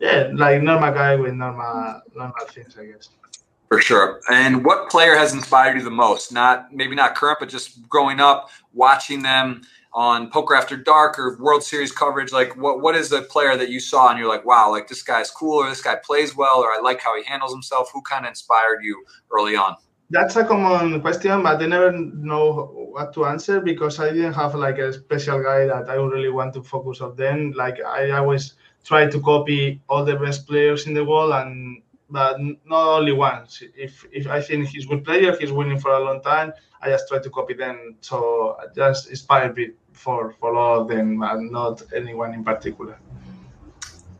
Yeah, like normal guy with normal normal things, I guess. For sure. And what player has inspired you the most? Not maybe not current, but just growing up, watching them on Poker After Dark or World Series coverage. Like, what what is the player that you saw and you're like, wow, like this guy's cool, or this guy plays well, or I like how he handles himself. Who kind of inspired you early on? That's a common question, but I never know what to answer because I didn't have like a special guy that I really want to focus on. Then, like I always try to copy all the best players in the world, and but not only once. If if I think he's a good player, he's winning for a long time. I just try to copy them. So I just inspire me for for all of them, and not anyone in particular.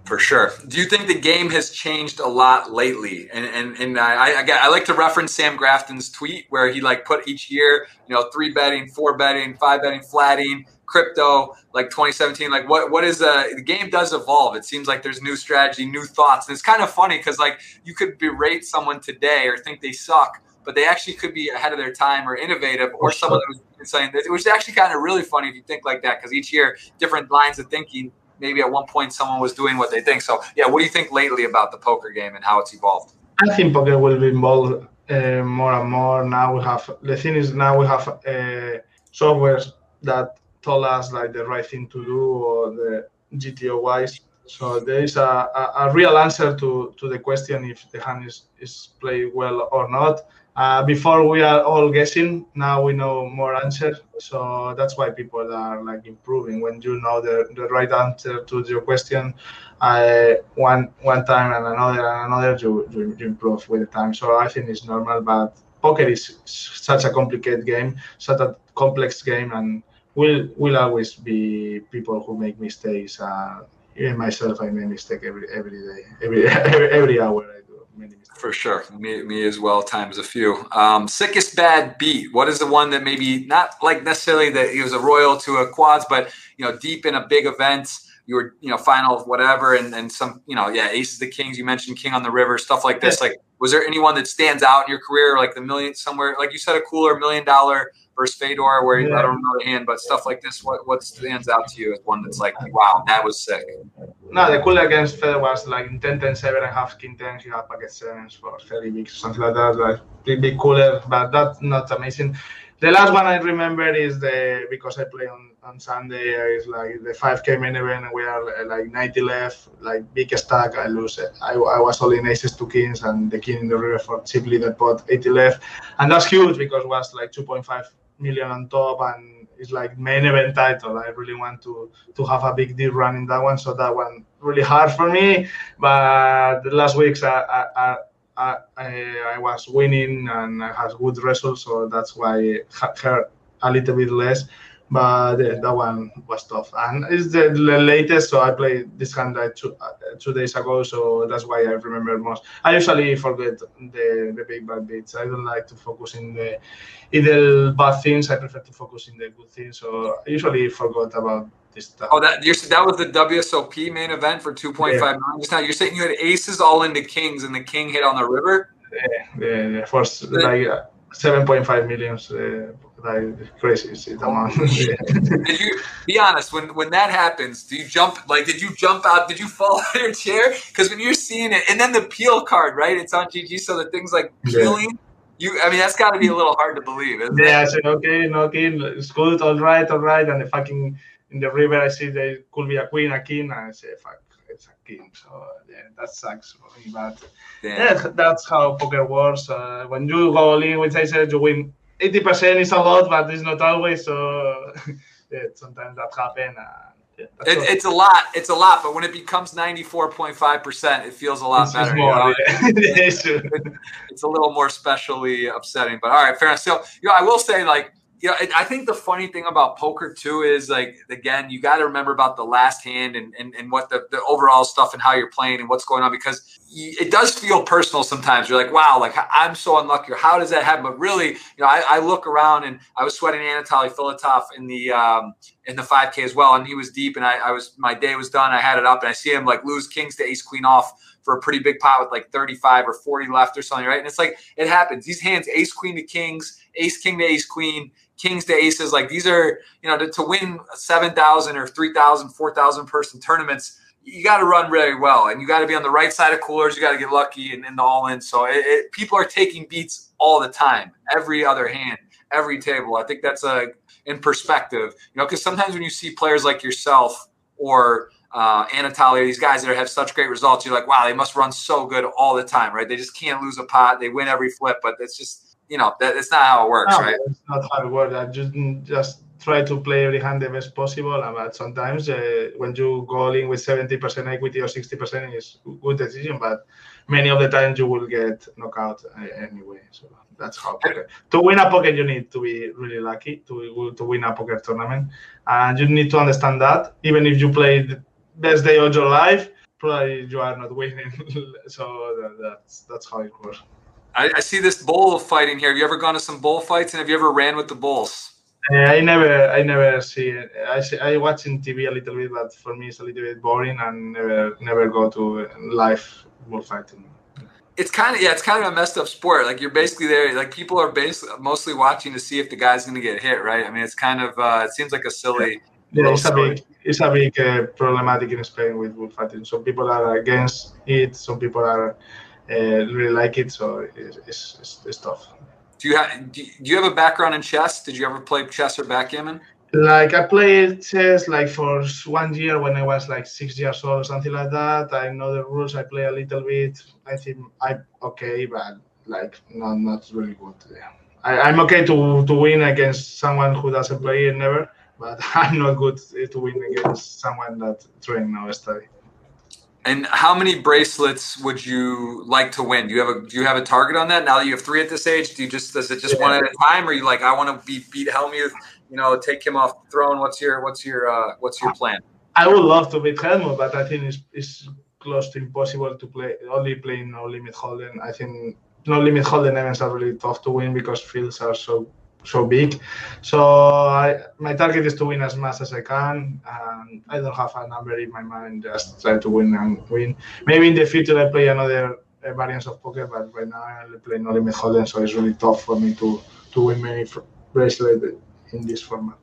For sure. Do you think the game has changed a lot lately? And and, and I, I, I like to reference Sam Grafton's tweet where he like put each year, you know, three betting, four betting, five betting, flatting, crypto like 2017 like what what is uh, the game does evolve it seems like there's new strategy new thoughts and it's kind of funny because like you could berate someone today or think they suck but they actually could be ahead of their time or innovative or someone that was saying that which is actually kind of really funny if you think like that because each year different lines of thinking maybe at one point someone was doing what they think so yeah what do you think lately about the poker game and how it's evolved i think poker will be involved uh, more and more now we have the thing is now we have uh, software that told us like the right thing to do or the GTO wise. So there is a, a, a, real answer to, to the question if the hand is, is played well or not. Uh, before we are all guessing, now we know more answers. So that's why people are like improving. When you know the, the right answer to your question, uh, one one time and another and another, you, you, you improve with the time. So I think it's normal, but poker is such a complicated game, such a complex game, and will will always be people who make mistakes. Uh, even myself, I make mistake every every day, every (laughs) every, every hour. I do many mistakes. For sure, me, me as well. Times a few. Um, sickest bad beat. What is the one that maybe not like necessarily that he was a royal to a quads, but you know, deep in a big event. You were, you know, final whatever, and, and some, you know, yeah, aces the kings. You mentioned king on the river, stuff like this. Like, was there anyone that stands out in your career, like the million somewhere, like you said, a cooler million dollar versus Fedor, where yeah. let him know the hand, but stuff like this, what what stands out to you as one that's like, wow, that was sick? No, the cool against Fedor was like in 10 10 7 and half king 10, he had packet sevens for 30 weeks, something like that, like big, big cooler, but that's not amazing. The last one I remember is the because I play on, on Sunday is like the 5k main event and we are like 90 left, like big stack. I lose it. I, I was only in aces two kings and the king in the river for chip leader pot 80 left, and that's huge because was like 2.5 million on top and it's like main event title. I really want to to have a big deal run in that one, so that one really hard for me. But the last weeks I I, I, I was winning and I had good results, so that's why it hurt a little bit less but yeah, that one was tough. And it's the, latest, so I played this hand like two, uh, two days ago, so that's why I remember most. I usually forget the, the big bad beats. I don't like to focus in the in the bad things. I prefer to focus in the good things. So I usually forgot about this stuff. Oh, that you that was the WSOP main event for two point five million. Just now, you're saying you had aces all into kings, and the king hit on the river. Yeah, yeah, yeah. first like uh, seven point five millions. Uh, like crazy. See that one. (laughs) did you be honest when when that happens? Do you jump like? Did you jump out? Did you fall (laughs) out of your chair? Because when you're seeing it, and then the peel card, right? It's on GG, so the things like peeling. Yeah. You, I mean, that's got to be a little hard to believe, isn't yeah, it? I said, okay, okay, it's good, all right, all right. And the fucking in the river, I see there could be a queen, a king, and I say, fuck, it's a king. So yeah, that sucks for me. But Damn. yeah, that's how poker works. Uh, when you go all in, which I said, you win 80% is a lot, but it's not always. So (laughs) yeah, sometimes that happens. Yeah, it, it's a lot. It's a lot, but when it becomes ninety four point five percent, it feels a lot it's better. More, you know? yeah. (laughs) (laughs) it's a little more specially upsetting, but all right, fair enough. So, you know, I will say, like, you know, I think the funny thing about poker too is like again, you got to remember about the last hand and, and, and what the, the overall stuff and how you're playing and what's going on because it does feel personal sometimes. You're like, wow, like I'm so unlucky. Or how does that happen? But really, you know, I, I look around and I was sweating Anatoly Filatov in the um, in the 5K as well, and he was deep, and I, I was my day was done. I had it up, and I see him like lose kings to ace queen off for a pretty big pot with like 35 or 40 left or something, right? And it's like it happens. These hands, ace queen to kings, ace king to ace queen kings to aces. Like these are, you know, to, to win 7,000 or 3,000, 4,000 person tournaments, you got to run really well and you got to be on the right side of coolers. You got to get lucky and, and the all in. So it, it, people are taking beats all the time, every other hand, every table. I think that's a, in perspective, you know, because sometimes when you see players like yourself or, uh, Anatoly, these guys that have such great results, you're like, wow, they must run so good all the time, right? They just can't lose a pot. They win every flip, but it's just you know that it's not how it works, no, right? It's not how it works. I just just try to play every hand the best possible, but sometimes uh, when you go in with seventy percent equity or sixty percent is good decision, but many of the times you will get knockout uh, anyway. So that's how poker. to win a poker, you need to be really lucky to to win a poker tournament, and you need to understand that even if you play the best day of your life, probably you are not winning. (laughs) so that's that's how it works. I, I, see this bull fighting here. Have you ever gone to some bull fights, and have you ever ran with the bulls? Uh, I never, I never see it. I see, I watch in TV a little bit, but for me it's a little bit boring and never, never go to live bullfighting. It's kind of yeah, it's kind of a messed up sport. Like you're basically there, like people are basically mostly watching to see if the guy's going to get hit, right? I mean, it's kind of uh, it seems like a silly. Yeah, it's a big, it's a big uh, problematic in Spain with bullfighting. Some people are against it, some people are really like it, so it's, it's, it's tough. Do you have do you have a background in chess? Did you ever play chess or backgammon? Like I played chess like for one year when I was like six years old or something like that. I know the rules. I play a little bit. I think I okay, but like not not really good. Yeah. I, I'm okay to to win against someone who doesn't play it never, but (laughs) I'm not good to win against someone that train or study. And how many bracelets would you like to win? Do you have a do you have a target on that? Now that you have three at this age, do you just does it just yeah. one at a time, or you like I want to beat beat Hellmuth, you know, take him off the throne? What's your what's your uh, what's your plan? I would love to beat Hellmuth, but I think it's, it's close to impossible to play only playing no limit hold'em. I think no limit hold'em events are really tough to win because fields are so so big. So I, my target is to win as much as I can, and I don't have a number in my mind. Just try to win and win. Maybe in the future I play another uh, variants of poker, but right now I only play no limit hold'em, so it's really tough for me to to win many bracelets in this format.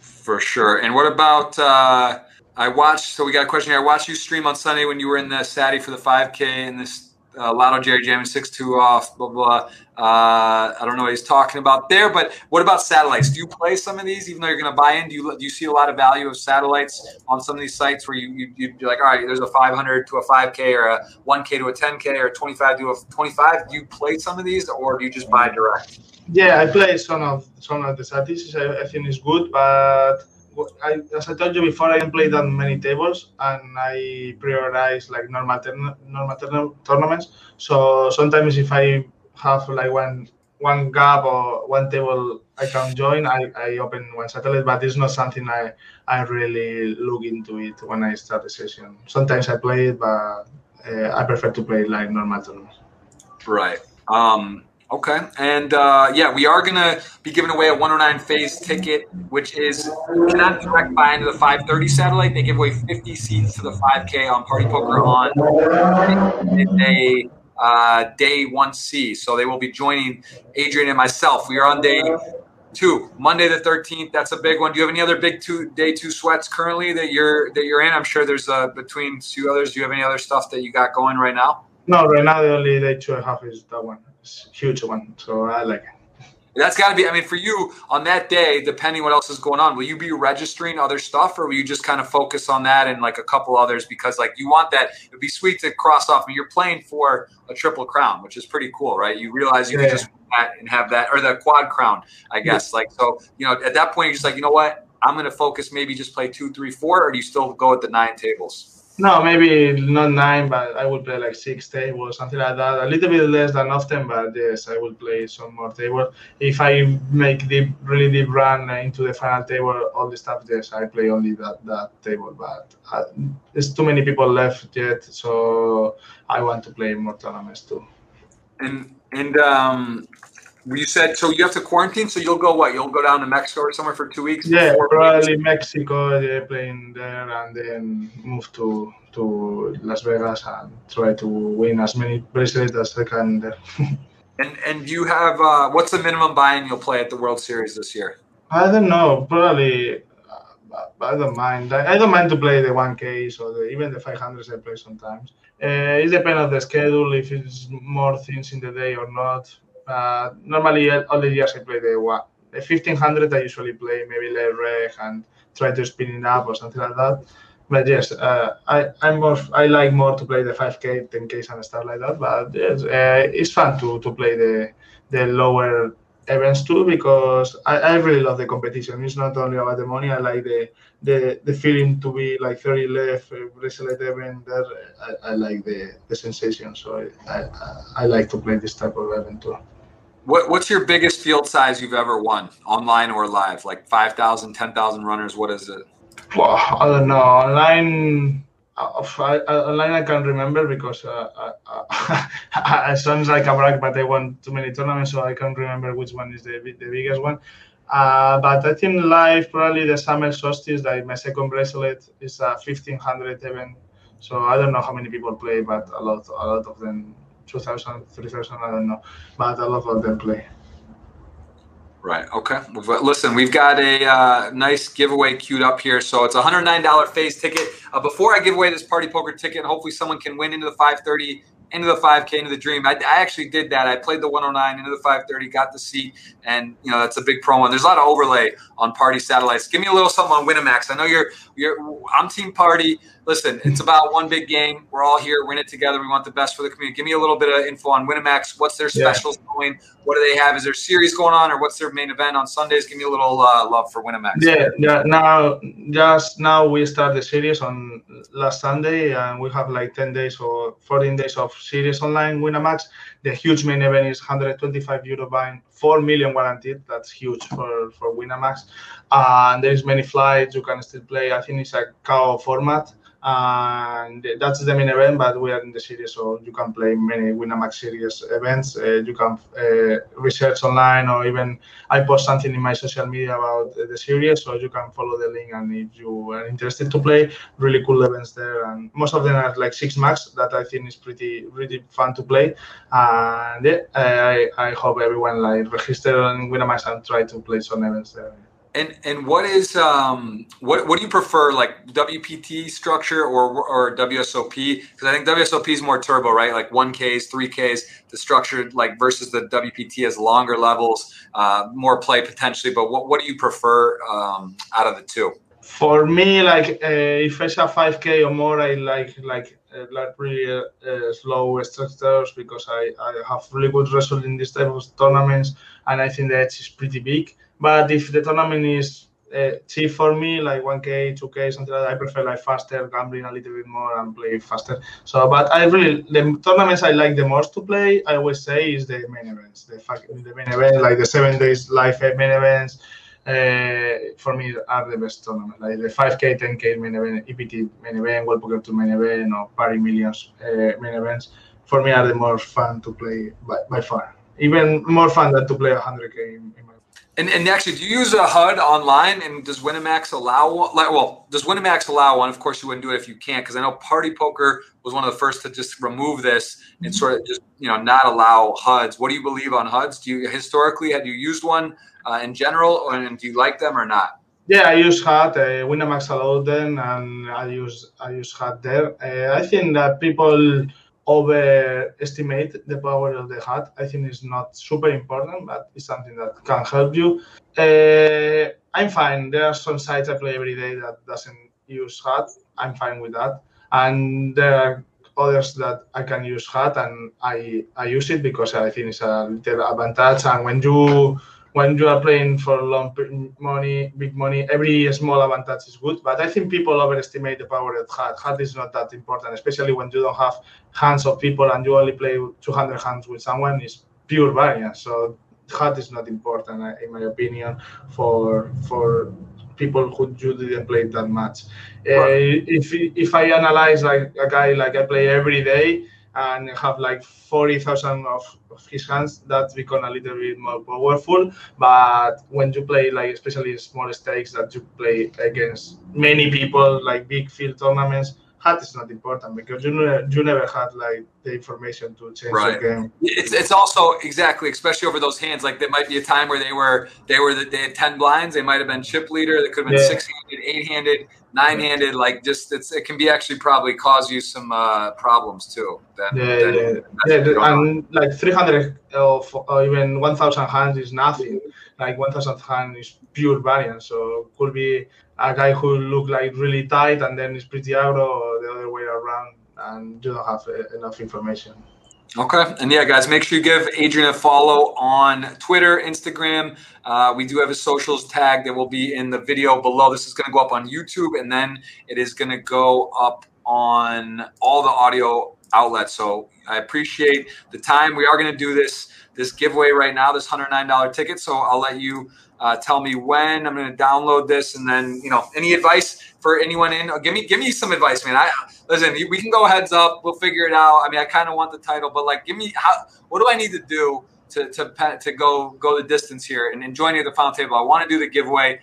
For sure. And what about? Uh, I watched. So we got a question here. I watched you stream on Sunday when you were in the Saudi for the 5K and this uh, Lotto Jerry jamming six two off, blah blah. Uh, I don't know what he's talking about there, but what about satellites? Do you play some of these, even though you're going to buy in? Do you do you see a lot of value of satellites on some of these sites where you you you like, all right, there's a 500 to a 5K or a 1K to a 10K or 25 to a 25. Do you play some of these, or do you just buy direct? Yeah, I play some of some of the statistics. I, I think it's good, but I, as I told you before, I don't play that many tables, and I prioritize like normal normal tournaments. So sometimes if I have like one one gap or one table I can join, I, I open one satellite, but it's not something I I really look into it when I start the session. Sometimes I play it, but uh, I prefer to play like normal tournaments. Right. Um, Okay. And uh, yeah, we are going to be giving away a 109 phase ticket, which is cannot direct buy into the 530 satellite. They give away 50 seats to the 5K on Party Poker on day, uh, day 1C. So they will be joining Adrian and myself. We are on day two, Monday the 13th. That's a big one. Do you have any other big two day two sweats currently that you're that you're in? I'm sure there's uh, between two others. Do you have any other stuff that you got going right now? No, right now the only day two and a half is that one It's huge one. So I like it. That's got to be. I mean, for you on that day, depending what else is going on, will you be registering other stuff, or will you just kind of focus on that and like a couple others because like you want that? It'd be sweet to cross off. I mean, you're playing for a triple crown, which is pretty cool, right? You realize you yeah. can just that and have that, or the quad crown, I guess. Yeah. Like so, you know, at that point, you're just like, you know what? I'm going to focus. Maybe just play two, three, four, or do you still go at the nine tables? No, maybe not nine, but I will play like six tables, something like that. A little bit less than often, but yes, I will play some more tables. If I make deep, really deep run into the final table, all the stuff, yes, I play only that that table. But uh, there's too many people left yet, so I want to play more tournaments too. And and um, you said so you have to quarantine, so you'll go what? You'll go down to Mexico or somewhere for two weeks. Yeah, probably Mexico. Yeah, playing there, and then move to to Las Vegas and try to win as many bracelets as I can there. (laughs) and and you have uh, what's the minimum buy-in you'll play at the World Series this year? I don't know. Probably. Uh, I don't mind. I, don't mind to play the 1Ks or the, even the 500s. I play sometimes. Uh, it depends on the schedule if it's more things in the day or not. Uh, normally, all the years I play the. The 1500 I usually play maybe late reg and try to spin it up or something like that. But yes, uh, I I'm more I like more to play the 5k, 10k and stuff like that. But yes, uh, it's fun to to play the the lower events too because I, I really love the competition. It's not only about the money. I like the the, the feeling to be like 30 left uh, bracelet event. There, I, I like the the sensation. So I, I I like to play this type of event too. What, what's your biggest field size you've ever won, online or live? Like 5,000, 10,000 runners? What is it? Well, I don't know. Online, uh, I, online I can't remember because uh, uh, (laughs) it sounds like a brag, but I won too many tournaments, so I can't remember which one is the, the biggest one. Uh, but I think live, probably the summer solstice, like my second bracelet, is a 1500 event. So I don't know how many people play, but a lot, a lot of them, 2000, 3000, I don't know, but lot of them play. Right. Okay. Listen, we've got a uh, nice giveaway queued up here. So it's a $109 phase ticket. Uh, before I give away this party poker ticket, hopefully someone can win into the 530 into the 5K, into the dream. I, I, actually did that. I played the 109 into the 530, got the seat, and you know that's a big promo. And there's a lot of overlay on Party Satellites. Give me a little something on Winamax. I know you're you're. I'm Team Party. Listen, it's about one big game. We're all here. We're in it together. We want the best for the community. Give me a little bit of info on Winamax. What's their specials yeah. going? What do they have? Is there series going on, or what's their main event on Sundays? Give me a little uh, love for Winamax. Yeah, yeah. Now, just now we start the series on last Sunday, and we have like 10 days or 14 days of series online Winamax. The huge main event is 125 euro buying, 4 million guaranteed. That's huge for for Winamax. And there is many flights. You can still play. I think it's a KO format and that's the main event. But we are in the series, so you can play many Winamax series events. Uh, you can uh, research online, or even I post something in my social media about the series, so you can follow the link. And if you are interested to play, really cool events there, and most of them are like six max that I think is pretty really fun to play. And yeah, I I hope everyone like register on Winamax and try to play some events there. And and what is um what what do you prefer like WPT structure or or WSOP? Because I think WSOP is more turbo, right? Like one Ks, three Ks, the structure like versus the WPT has longer levels, uh, more play potentially. But what what do you prefer um, out of the two? For me, like uh, if it's a 5K or more, I like like uh, like really uh, slow structures because I, I have really good results in these type of tournaments, and I think the edge is pretty big. But if the tournament is uh, cheap for me, like 1K, 2K, something like that, I prefer like faster, gambling a little bit more and play faster. So, but I really, the tournaments I like the most to play, I always say, is the main events. The, fact, the main event, like the seven days live main events, uh, for me are the best tournaments. Like the 5K, 10K main event, EPT main event, World Poker Tour main event, or Party Millions uh, main events, for me are the more fun to play by, by far. Even more fun than to play 100K in, in and, and actually, do you use a HUD online? And does Winamax allow one? Like, well, does Winamax allow one? Of course, you wouldn't do it if you can't, because I know Party Poker was one of the first to just remove this and sort of just you know not allow HUDs. What do you believe on HUDs? Do you historically had you used one uh, in general, or, and do you like them or not? Yeah, I use HUD. Uh, Winamax allowed them, and I use I use HUD there. Uh, I think that people overestimate the power of the HUD. I think it's not super important, but it's something that can help you. Uh, I'm fine. There are some sites I play every day that doesn't use HUD. I'm fine with that. And there are others that I can use HUD, and I, I use it because I think it's a little advantage. And when you when you are playing for long money, big money, every small advantage is good. But I think people overestimate the power of HUD. HUD is not that important, especially when you don't have hands of people and you only play 200 hands with someone. It's pure variance. So HUD is not important, in my opinion, for for people who you didn't play that much. Right. Uh, if if I analyze like a guy like I play every day and have like 40,000 of, of his hands, that become a little bit more powerful. But when you play like especially small stakes that you play against many people, like big field tournaments, HUD is not important because you never, you never had like the information to change right. the game. It's, it's also exactly, especially over those hands. Like there might be a time where they were they were they had ten blinds. They might have been chip leader. They could have been yeah. six handed, eight handed, nine handed. Like just it's it can be actually probably cause you some uh, problems too. Then, yeah, then, yeah, yeah. and like three hundred of or even one thousand hands is nothing. Like one thousand hands is pure variance. So could be a guy who look like really tight and then is pretty aggro, or the other way around, and you don't have uh, enough information. Okay. And yeah, guys, make sure you give Adrian a follow on Twitter, Instagram. Uh, we do have a socials tag that will be in the video below. This is going to go up on YouTube and then it is going to go up on all the audio outlets. So I appreciate the time. We are going to do this this giveaway right now, this $109 ticket. So I'll let you uh, tell me when I'm going to download this, and then you know any advice for anyone in. Give me give me some advice, man. I listen. We can go heads up. We'll figure it out. I mean, I kind of want the title, but like, give me how. What do I need to do to to to go go the distance here and, and join you at the final table. I want to do the giveaway.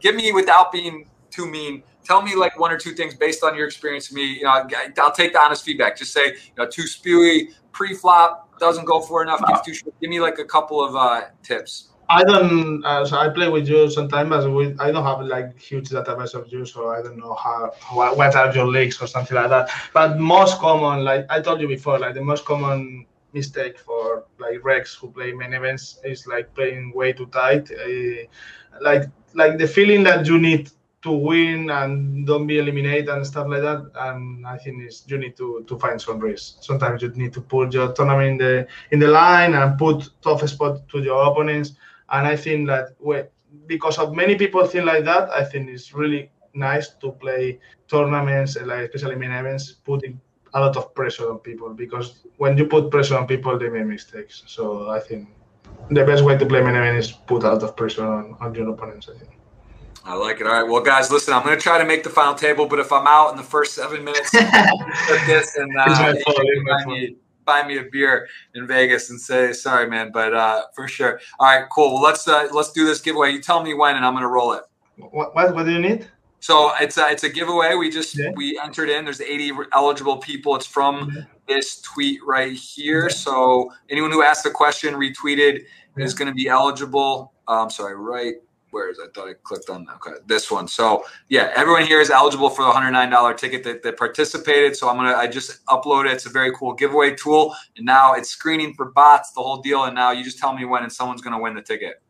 Give me without being too mean. Tell me like one or two things based on your experience with me. You know, I'll take the honest feedback. Just say, you know, too spewy, pre-flop, doesn't go for enough, gives too short. Give me like a couple of uh, tips. I don't. Uh, so I play with you sometimes, but we, I don't have like huge database of you, so I don't know how what, what are your leaks or something like that. But most common, like I told you before, like the most common mistake for like regs who play main events is like playing way too tight. Uh, like like the feeling that you need to win and don't be eliminated and stuff like that. And I think is you need to to find some risk. Sometimes you need to put your tournament in the in the line and put tough spot to your opponents and I think that because of many people think like that, I think it's really nice to play tournaments, like especially main events, putting a lot of pressure on people because when you put pressure on people, they make mistakes. So I think the best way to play main event is put a lot of pressure on, on your opponents. I think. I like it. All right. Well, guys, listen, I'm going to try to make the final table, but if I'm out in the first seven minutes, (laughs) this and uh, buy me a beer in Vegas and say sorry, man. But uh, for sure. All right, cool. Well, let's uh, let's do this giveaway. You tell me when, and I'm gonna roll it. What what, what do you need? So it's a, it's a giveaway. We just yeah. we entered in. There's 80 eligible people. It's from yeah. this tweet right here. Yeah. So anyone who asked the question retweeted is going to be eligible. Um, sorry, right where is it? I thought I clicked on okay this one. So yeah, everyone here is eligible for the hundred nine dollar ticket that, that participated. So I'm gonna I just upload it. It's a very cool giveaway tool, and now it's screening for bots, the whole deal. And now you just tell me when, and someone's gonna win the ticket.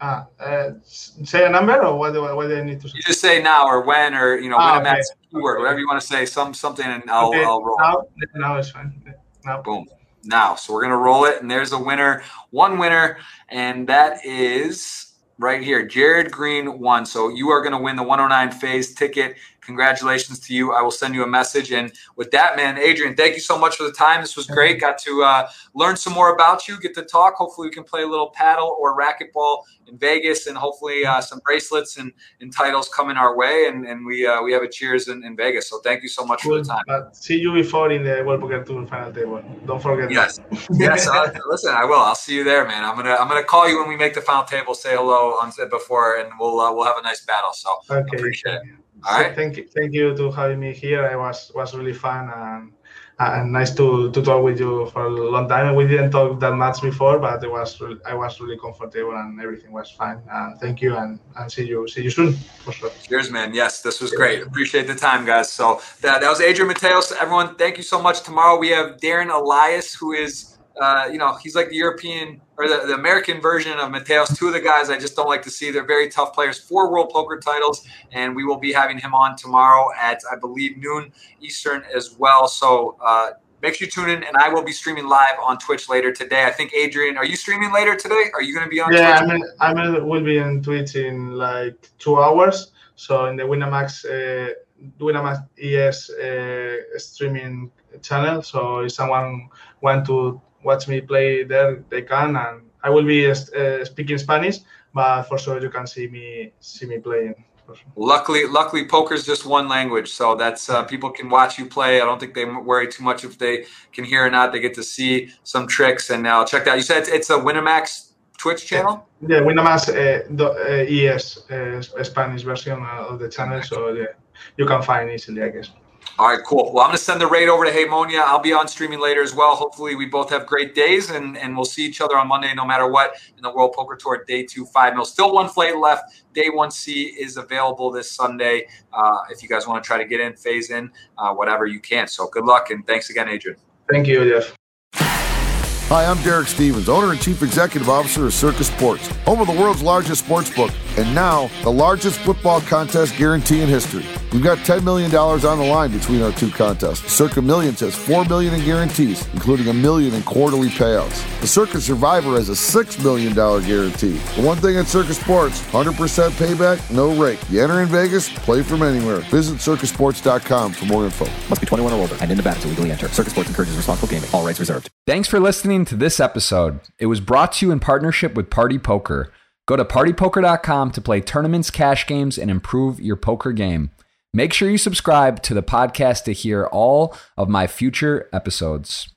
Ah, uh, say a number or what do, what do I need to say? You just say now or when or you know ah, when okay. a keyword, whatever you want to say, some something, and I'll, okay. I'll roll. Now, now it's fine. Now. Boom. Now, so we're gonna roll it, and there's a winner, one winner, and that is right here. Jared Green won. So you are going to win the 109 phase ticket. Congratulations to you. I will send you a message. And with that, man, Adrian, thank you so much for the time. This was great. Got to uh, learn some more about you, get to talk. Hopefully, we can play a little paddle or racquetball in Vegas, and hopefully, uh, some bracelets and, and titles coming our way. And, and we uh, we have a cheers in, in Vegas. So thank you so much for the time. See you before in the World Poker Tour final table. Don't forget. Yes, yes. Uh, (laughs) listen, I will. I'll see you there, man. I'm gonna I'm gonna call you when we make the final table. Say hello on before, and we'll uh, we'll have a nice battle. So okay. appreciate it. All right. Thank you, thank you to having me here. It was was really fun and and nice to, to talk with you for a long time. We didn't talk that much before, but it was I was really comfortable and everything was fine. And thank you and, and see you see you soon for sure. Cheers, man. Yes, this was great. Appreciate the time, guys. So that, that was Adrian Mateos. Everyone, thank you so much. Tomorrow we have Darren Elias, who is uh, you know, he's like the European or the, the, American version of Mateos. Two of the guys I just don't like to see. They're very tough players. Four World Poker titles, and we will be having him on tomorrow at I believe noon Eastern as well. So uh, make sure you tune in, and I will be streaming live on Twitch later today. I think Adrian, are you streaming later today? Are you going to be on? Yeah, Twitch? I'm. In, I'm will be on Twitch in like two hours. So in the Winamax. Uh, Winamax ES uh, streaming channel. So if someone want to watch me play there, they can, and I will be uh, speaking Spanish, but for sure you can see me see me playing. Sure. Luckily, luckily, poker is just one language, so that's uh, people can watch you play. I don't think they worry too much if they can hear or not. They get to see some tricks, and now check that. You said it's, it's a Winamax Twitch channel. Yeah, Winamax uh, uh, ES uh, Spanish version of the channel, so yeah, you can find easily, I guess. All right, cool. Well, I'm going to send the raid over to Haymonia. I'll be on streaming later as well. Hopefully, we both have great days, and, and we'll see each other on Monday no matter what in the World Poker Tour Day 2 5 mil. Still one flight left. Day 1C is available this Sunday. Uh, if you guys want to try to get in, phase in, uh, whatever you can. So good luck, and thanks again, Adrian. Thank you, Jeff. Hi, I'm Derek Stevens, owner and chief executive officer of Circa Sports, home of the world's largest sports book, and now the largest football contest guarantee in history. We've got $10 million on the line between our two contests. Circa Millions has 4 million in guarantees, including a million in quarterly payouts. The Circa Survivor has a $6 million guarantee. The one thing at Circa Sports, 100% payback, no rake. You enter in Vegas, play from anywhere. Visit circasports.com for more info. Must be 21 or older and in Nevada to legally enter. Circa Sports encourages responsible gaming. All rights reserved. Thanks for listening to this episode. It was brought to you in partnership with Party Poker. Go to partypoker.com to play tournaments, cash games, and improve your poker game. Make sure you subscribe to the podcast to hear all of my future episodes.